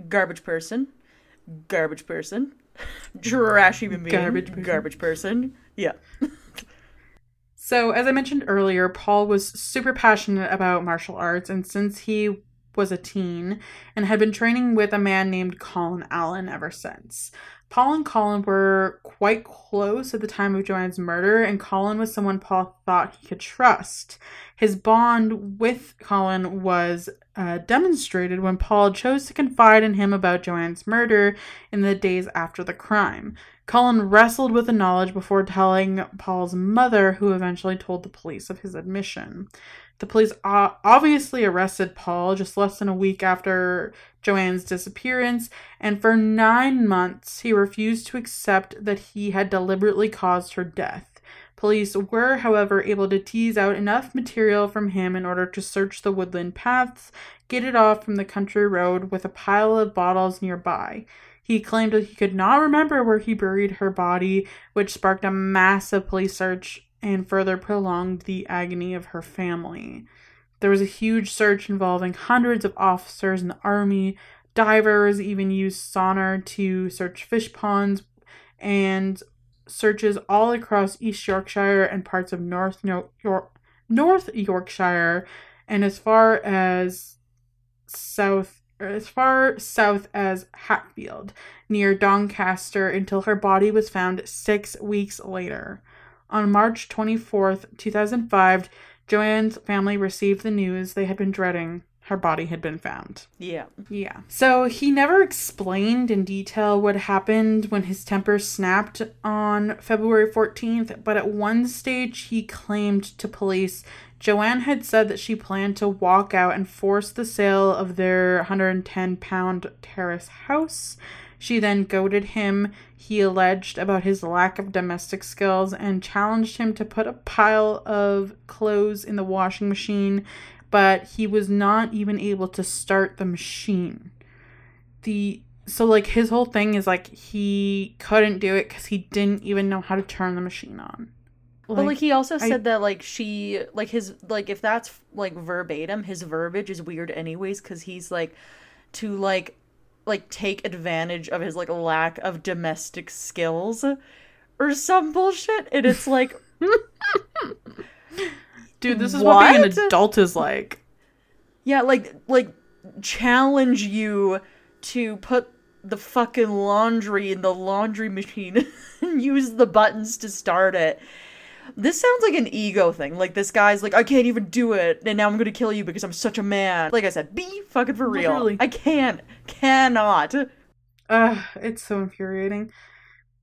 garbage person, garbage person, trash human being, garbage person. garbage person. Yeah. so, as I mentioned earlier, Paul was super passionate about martial arts, and since he was a teen and had been training with a man named Colin Allen ever since. Paul and Colin were quite close at the time of Joanne's murder, and Colin was someone Paul thought he could trust. His bond with Colin was uh, demonstrated when Paul chose to confide in him about Joanne's murder in the days after the crime. Colin wrestled with the knowledge before telling Paul's mother, who eventually told the police of his admission. The police obviously arrested Paul just less than a week after Joanne's disappearance, and for nine months he refused to accept that he had deliberately caused her death. Police were, however, able to tease out enough material from him in order to search the woodland paths, get it off from the country road with a pile of bottles nearby. He claimed that he could not remember where he buried her body, which sparked a massive police search and further prolonged the agony of her family. There was a huge search involving hundreds of officers in the army. Divers even used sonar to search fish ponds and searches all across East Yorkshire and parts of North York, North Yorkshire and as far as south as far south as Hatfield near Doncaster until her body was found 6 weeks later. On March 24th, 2005, Joanne's family received the news they had been dreading. Her body had been found. Yeah. Yeah. So he never explained in detail what happened when his temper snapped on February 14th, but at one stage he claimed to police Joanne had said that she planned to walk out and force the sale of their 110 pound terrace house. She then goaded him, he alleged, about his lack of domestic skills and challenged him to put a pile of clothes in the washing machine, but he was not even able to start the machine. The so like his whole thing is like he couldn't do it cuz he didn't even know how to turn the machine on. Like, but like he also said I, that like she like his like if that's like verbatim his verbiage is weird anyways cuz he's like to like like take advantage of his like lack of domestic skills or some bullshit and it's like dude this is what, what being an adult is like. Yeah like like challenge you to put the fucking laundry in the laundry machine and use the buttons to start it this sounds like an ego thing. Like this guy's like, I can't even do it, and now I'm gonna kill you because I'm such a man. Like I said, be fucking for real. Literally. I can't, cannot. Ugh, it's so infuriating.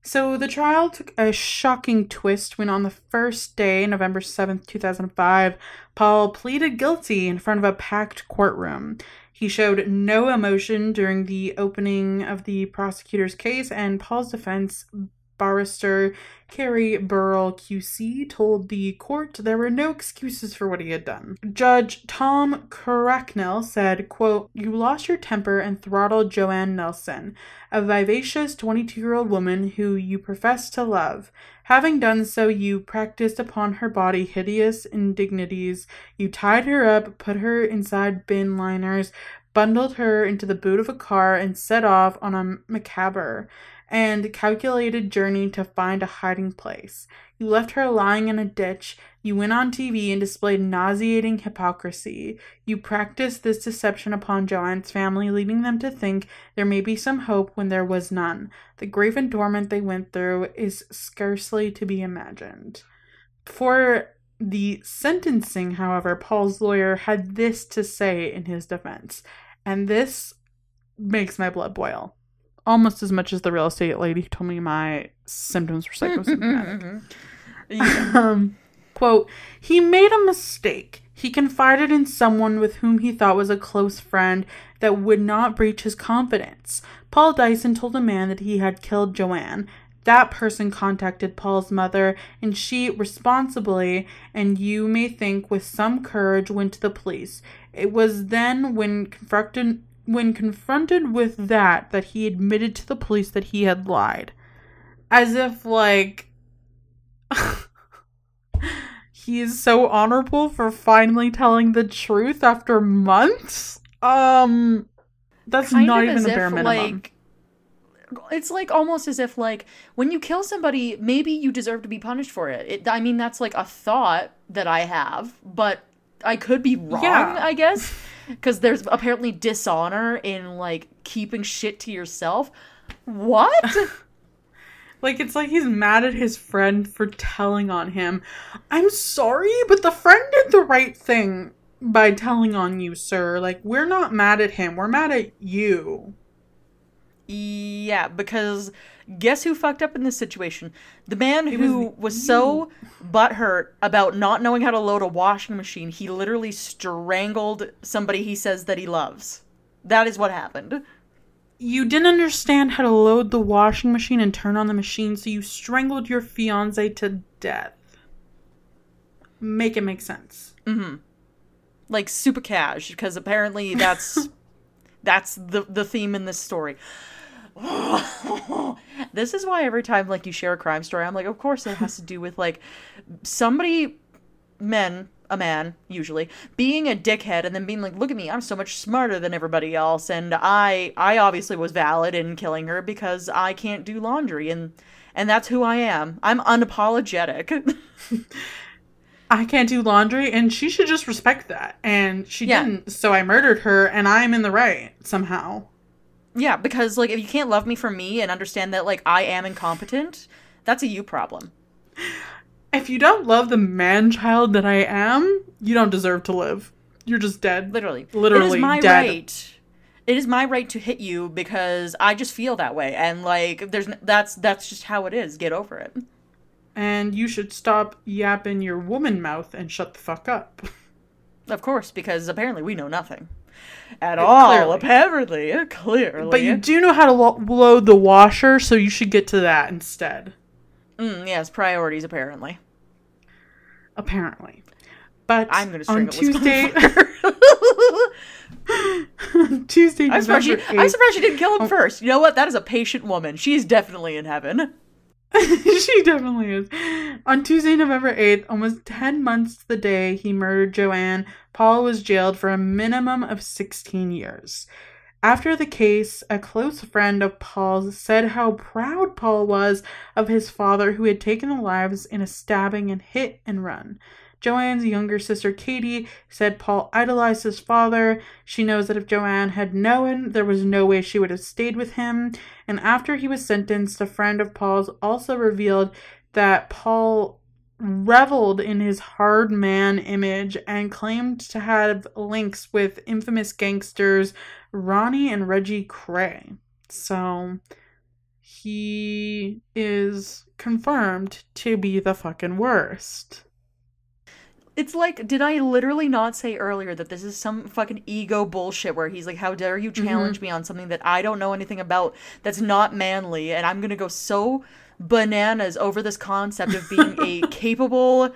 So the trial took a shocking twist when on the first day, November 7th, 2005, Paul pleaded guilty in front of a packed courtroom. He showed no emotion during the opening of the prosecutor's case, and Paul's defense barrister Carrie Burrell QC told the court there were no excuses for what he had done. Judge Tom Cracknell said, quote, You lost your temper and throttled Joanne Nelson, a vivacious 22-year-old woman who you professed to love. Having done so, you practiced upon her body hideous indignities. You tied her up, put her inside bin liners, bundled her into the boot of a car, and set off on a macabre and calculated journey to find a hiding place. You left her lying in a ditch. You went on TV and displayed nauseating hypocrisy. You practiced this deception upon Joanne's family, leading them to think there may be some hope when there was none. The grave endowment they went through is scarcely to be imagined. For the sentencing, however, Paul's lawyer had this to say in his defense, and this makes my blood boil almost as much as the real estate lady who told me my symptoms were psychosomatic. yeah. um, quote, he made a mistake. He confided in someone with whom he thought was a close friend that would not breach his confidence. Paul Dyson told a man that he had killed Joanne. That person contacted Paul's mother, and she responsibly, and you may think with some courage, went to the police. It was then, when confronted, when confronted with that that he admitted to the police that he had lied. As if like he is so honorable for finally telling the truth after months? Um that's kind not even the bare minimum. like it's like almost as if like when you kill somebody maybe you deserve to be punished for it, it i mean that's like a thought that i have but i could be wrong yeah. i guess because there's apparently dishonor in like keeping shit to yourself. What? like it's like he's mad at his friend for telling on him. I'm sorry, but the friend did the right thing by telling on you, sir. Like we're not mad at him. We're mad at you. Yeah, because guess who fucked up in this situation? The man who was, was so butthurt about not knowing how to load a washing machine, he literally strangled somebody he says that he loves. That is what happened. You didn't understand how to load the washing machine and turn on the machine, so you strangled your fiance to death. Make it make sense. Mm-hmm. Like super cash, because apparently that's that's the the theme in this story. this is why every time like you share a crime story, I'm like, of course it has to do with like somebody, men, a man usually being a dickhead and then being like look at me i'm so much smarter than everybody else and i i obviously was valid in killing her because i can't do laundry and and that's who i am i'm unapologetic I can't do laundry, and she should just respect that. And she Yeah. didn't, so I murdered her, and I'm in the right somehow. Yeah because like if you can't love me for me and understand that like i am incompetent that's a you problem If you don't love the man child that I am, you don't deserve to live. You're just dead. literally Literally it is my dead. right it is my right to hit you because i just feel that way and like there's n- that's that's just how it is get over it And you should stop yapping your woman mouth and shut the fuck up. Of course, because apparently we know nothing at all. clearly. Apparently, clearly. But you do know how to lo- load the washer, so you should get to that instead. mm, yes, priorities apparently. Apparently. But I'm gonna on strangle Tuesday. Tuesday, I'm surprised, she, I'm surprised she didn't kill Oh. him first. You know what? That is a patient woman. She's definitely in heaven. she definitely is. On Tuesday, November 8th, almost 10 months to the day he murdered Joanne, Paul was jailed for a minimum of 16 years. After the case, a close friend of Paul's said how proud Paul was of his father who had taken the lives in a stabbing and hit and run. Joanne's younger sister Katie said Paul idolized his father. She knows that if Joanne had known, there was no way she would have stayed with him. And after he was sentenced, a friend of Paul's also revealed that Paul reveled in his hard man image and claimed to have links with infamous gangsters Ronnie and Reggie Kray. So he is confirmed to be the fucking worst. It's like, did I literally not say earlier that this is some fucking ego bullshit where he's like, how dare you mm-hmm. challenge me on something that I don't know anything about that's not manly, and I'm gonna go so bananas over this concept of being a capable,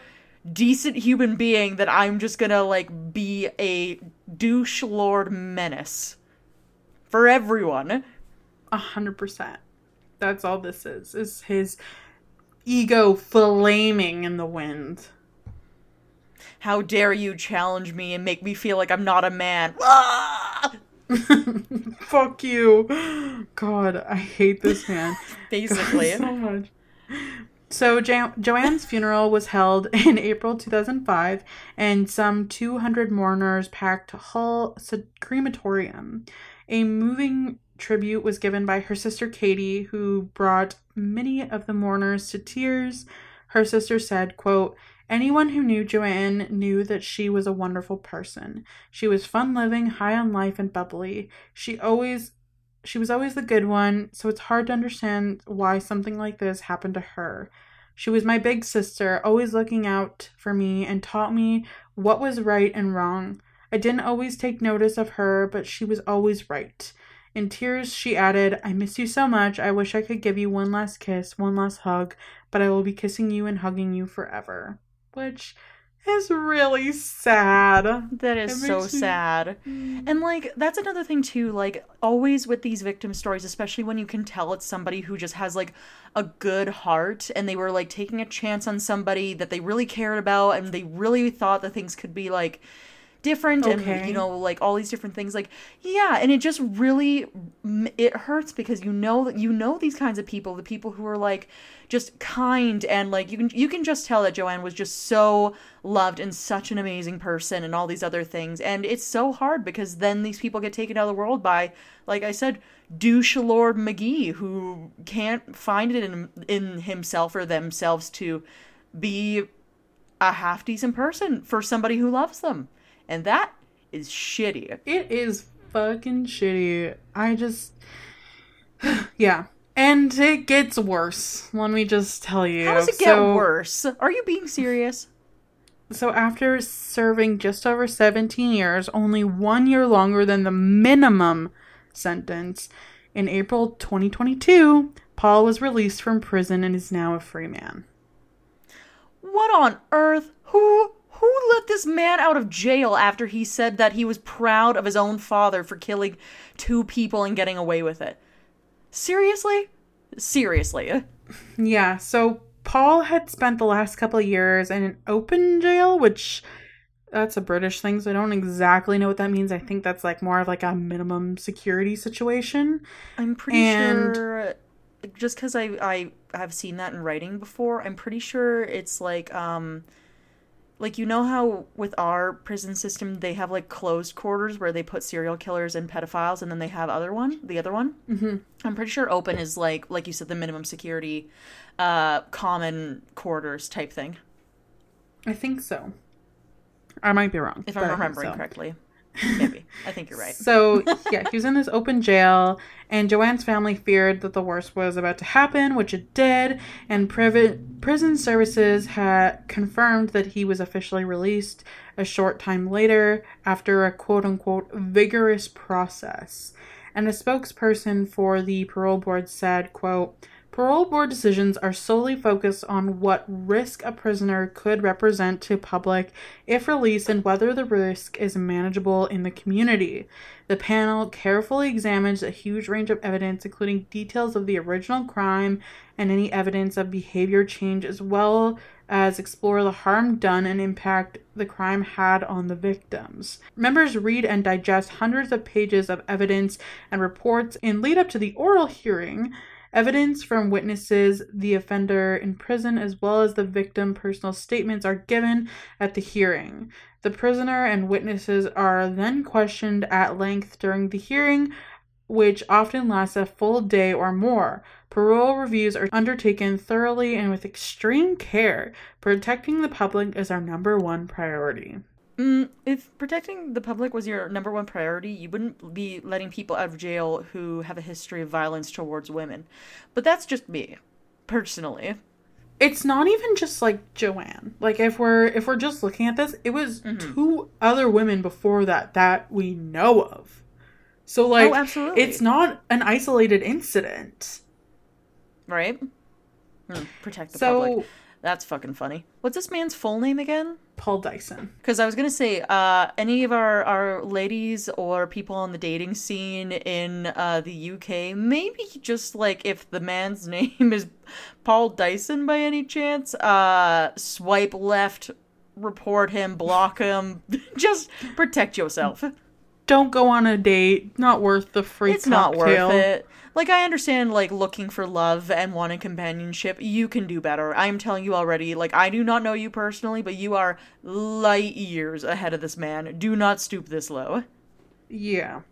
decent human being that I'm just gonna like be a douche lord menace for everyone. A hundred percent. That's all this is. Is his ego flaming in the wind. How dare you challenge me and make me feel like I'm not a man? Ah! Fuck you. God, I hate this man. Basically. so much. So jo- Joanne's funeral was held in April 2005, and some 200 mourners packed Hull crematorium. A moving tribute was given by her sister Katie, who brought many of the mourners to tears. Her sister said, quote, Anyone who knew Joanne knew that she was a wonderful person. She was fun living, high on life, and bubbly. She always she was always the good one, so it's hard to understand why something like this happened to her. She was my big sister, always looking out for me and taught me what was right and wrong. I didn't always take notice of her, but she was always right. In tears, she added, I miss you so much. I wish I could give you one last kiss, one last hug, but I will be kissing you and hugging you forever. Which is really sad. That is so me- sad. Mm. And like that's another thing too, like always with these victim stories, especially when you can tell it's somebody who just has like a good heart and they were like taking a chance on somebody that they really cared about and they really thought that things could be like different and you know like all these different things like yeah and it just really it hurts because you know that you know these kinds of people the people who are like just kind and like you can you can just tell that Joanne was just so loved and such an amazing person and all these other things and it's so hard because then these people get taken out of the world by like I said douche lord McGee who can't find it in in himself or themselves to be a half decent person for somebody who loves them and that is shitty It is fucking shitty. I just. yeah. And it gets worse, let me just tell you. how does it get So- worse are you being serious So, after serving just over 17 years, only one year longer than the minimum sentence, in April 2022, Paul was released from prison and is now a free man. What on earth? Who who let this man out of jail after he said that he was proud of his own father for killing two people and getting away with it? Seriously? Seriously. Yeah, so Paul had spent the last couple of years in an open jail, which that's a British thing, so I don't exactly know what that means. I think that's like more of like a minimum security situation. I'm pretty And- sure just because I I have seen that in writing before, I'm pretty sure it's like um like you know how with our prison system they have like closed quarters where they put serial killers and pedophiles and then they have other one the other one hmm i'm pretty sure open is like like you said the minimum security uh common quarters type thing I think so. I might be wrong. if i'm remembering so. correctly maybe i think you're right So, yeah, he was in this open jail, and Joanne's family feared that the worst was about to happen, which it did, and privi- prison services had confirmed that he was officially released a short time later after a quote unquote vigorous process. And a spokesperson for the parole board said, quote, Parole board decisions are solely focused on what risk a prisoner could represent to public if released and whether the risk is manageable in the community. The panel carefully examines a huge range of evidence, including details of the original crime and any evidence of behavior change, as well as explore the harm done and impact the crime had on the victims. Members read and digest hundreds of pages of evidence and reports and lead up to the oral hearing. Evidence from witnesses, the offender in prison, as well as the victim personal statements are given at the hearing. The prisoner and witnesses are then questioned at length during the hearing, which often lasts a full day or more. Parole reviews are undertaken thoroughly and with extreme care. Protecting the public is our number one priority. Mm, if protecting the public was your number one priority, you wouldn't be letting people out of jail who have a history of violence towards women. But that's just me, personally. It's not even just like Joanne. Like if we're if we're just looking at this, it was Mhm. two other women before that that we know of. So like oh, absolutely. it's not an isolated incident. right. Hmm, protect the so public. That's fucking funny. What's this man's full name again? Paul Dyson. Because I was gonna say, uh, any of our, our ladies or people on the dating scene in uh, the UK, maybe just like if the man's name is Paul Dyson by any chance, uh, swipe left, report him, block him, just protect yourself. Don't go on a date. Not worth the free it's not worth it. Like I understand, like looking for love and wanting companionship. You can do better. I am telling you already. Like I do not know you personally, but you are light years ahead of this man. Do not stoop this low. Yeah.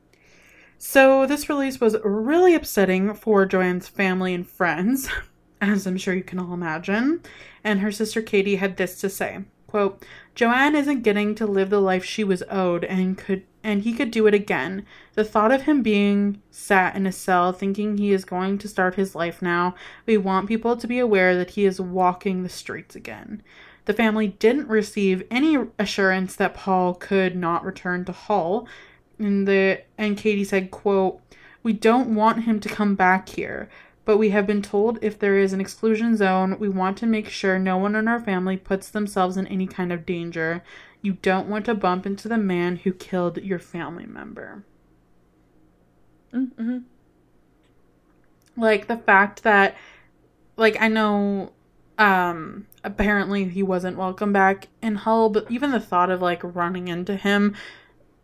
So this release was really upsetting for Joanne's family and friends, as I'm sure you can all imagine. And her sister Katie had this to say. Quote, Joanne isn't getting to live the life she was owed and could and he could do it again. The thought of him being sat in a cell thinking he is going to start his life now, we want people to be aware that he is walking the streets again. The family didn't receive any assurance that Paul could not return to Hull. And the and Katie said, quote, We don't want him to come back here, but we have been told if there is an exclusion zone, we want to make sure no one in our family puts themselves in any kind of danger. You don't want to bump into the man who killed your family member. Mm-hmm. Like the fact that like I know um apparently he wasn't welcome back in Hull, but even the thought of like running into him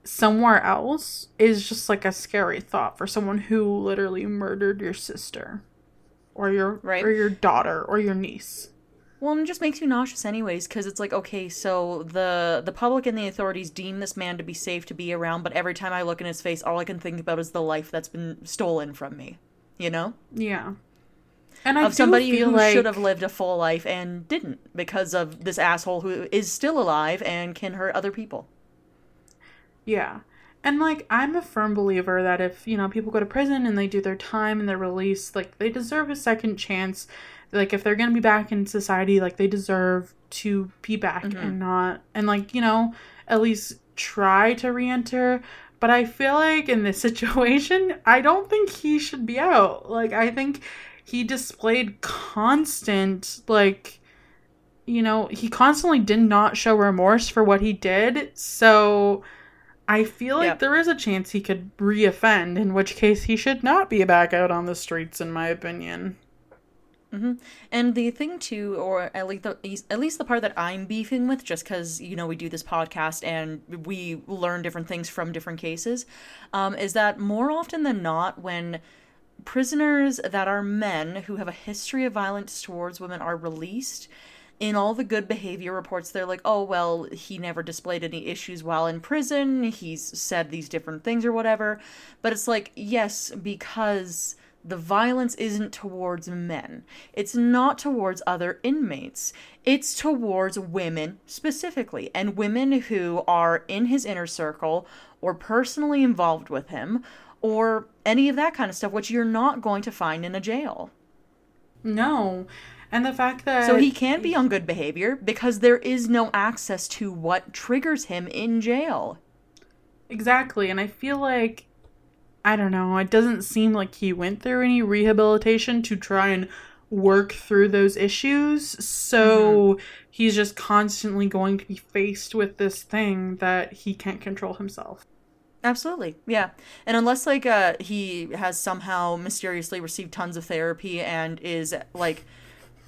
somewhere else is just like a scary thought for someone who literally murdered your sister or your Right. or your daughter or your niece. Well, it just makes you nauseous, anyways, because it's like, okay, so the the public and the authorities deem this man to be safe to be around, but every time I look in his face, all I can think about is the life that's been stolen from me. You know, Yeah. And I of somebody who like, should have lived a full life and didn't because of this asshole who is still alive and can hurt other people. Yeah. And like I'm a firm believer that if, you know, people go to prison and they do their time and they're released, like they deserve a second chance. Like if they're going to be back in society, like they deserve to be back Mhm. and not and like, you know, at least try to re-enter. But I feel like in this situation, I don't think he should be out. Like I think he displayed constant like you know, he constantly did not show remorse for what he did. So I feel like Yep. there is a chance he could reoffend, in which case he should not be back out on the streets, in my opinion. And the thing too, or at least the at least the part that I'm beefing with, just because you know we do this podcast and we learn different things from different cases, um, is that more often than not, when prisoners that are men who have a history of violence towards women are released, in all the good behavior reports, they're like, oh, well, he never displayed any issues while in prison. He's said these different things or whatever. But it's like, yes, because the violence isn't towards men. It's not towards other inmates. It's towards women specifically, and women who are in his inner circle or personally involved with him or any of that kind of stuff, which you're not going to find in a jail. No. And the fact that So he can be on good behavior because there is no access to what triggers him in jail. Exactly. And I feel like I don't know, it doesn't seem like he went through any rehabilitation to try and work through those issues. So he's just constantly going to be faced with this thing that he can't control himself. Absolutely. Yeah. And unless like uh he has somehow mysteriously received tons of therapy and is like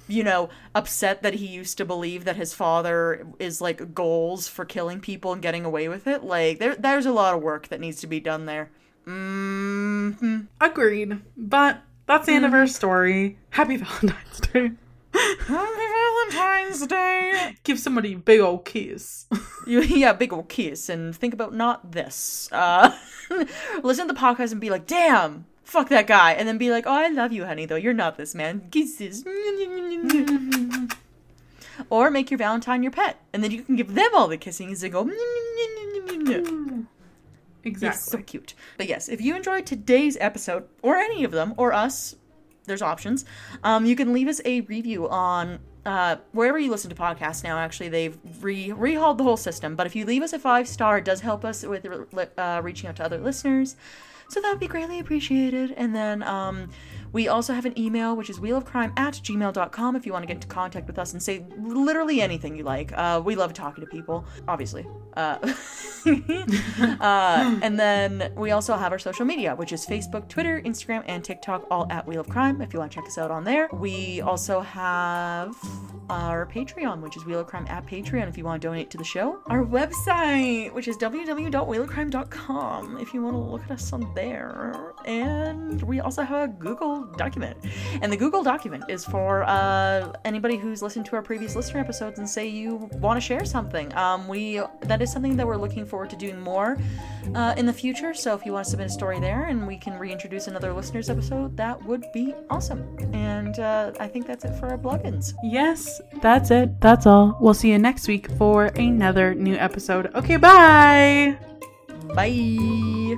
you know, upset that he used to believe that his father is like goals for killing people and getting away with it. Like there there's a lot of work that needs to be done there. Hmm Agreed. But that's the end of our story. Happy Valentine's Day. Happy Valentine's Day. Give somebody a big old kiss. You, yeah, big old kiss and think about not this. Uh, listen to the podcast and be like, damn, fuck that guy. And then be like, oh, I love you, honey, though. You're not this man. Kisses. or make your Valentine your pet. And then you can give them all the kissing and go, exactly. It's so cute. But yes, if you enjoyed today's episode, or any of them, or us, there's options. Um, you can leave us a review on uh, wherever you listen to podcasts now. Actually, they've re rehauled the whole system. But if you leave us a five star, it does help us with uh, reaching out to other listeners. So that would be greatly appreciated. And then um, we also have an email, which is wheelofcrime at gmail.com if you want to get into contact with us and say literally anything you like. Uh, we love talking to people, obviously. Uh, uh, and then we also have our social media, which is Facebook, Twitter, Instagram, and TikTok, all at Wheel of Crime if you want to check us out on there. We also have our Patreon, which is Wheel of Crime at Patreon if you want to donate to the show. Our website, which is www.wheelofcrime.com if you want to look at us on there. And we also have a Google document. And the Google document is for uh, anybody who's listened to our previous listener episodes and say you want to share something. Um, we that is something that we're looking forward to doing more uh, in the future. So if you want to submit a story there and we can reintroduce another listeners episode, that would be awesome. And uh, I think that's it for our plugins. Yes, that's it. That's all. We'll see you next week for another new episode. Okay, bye. Bye.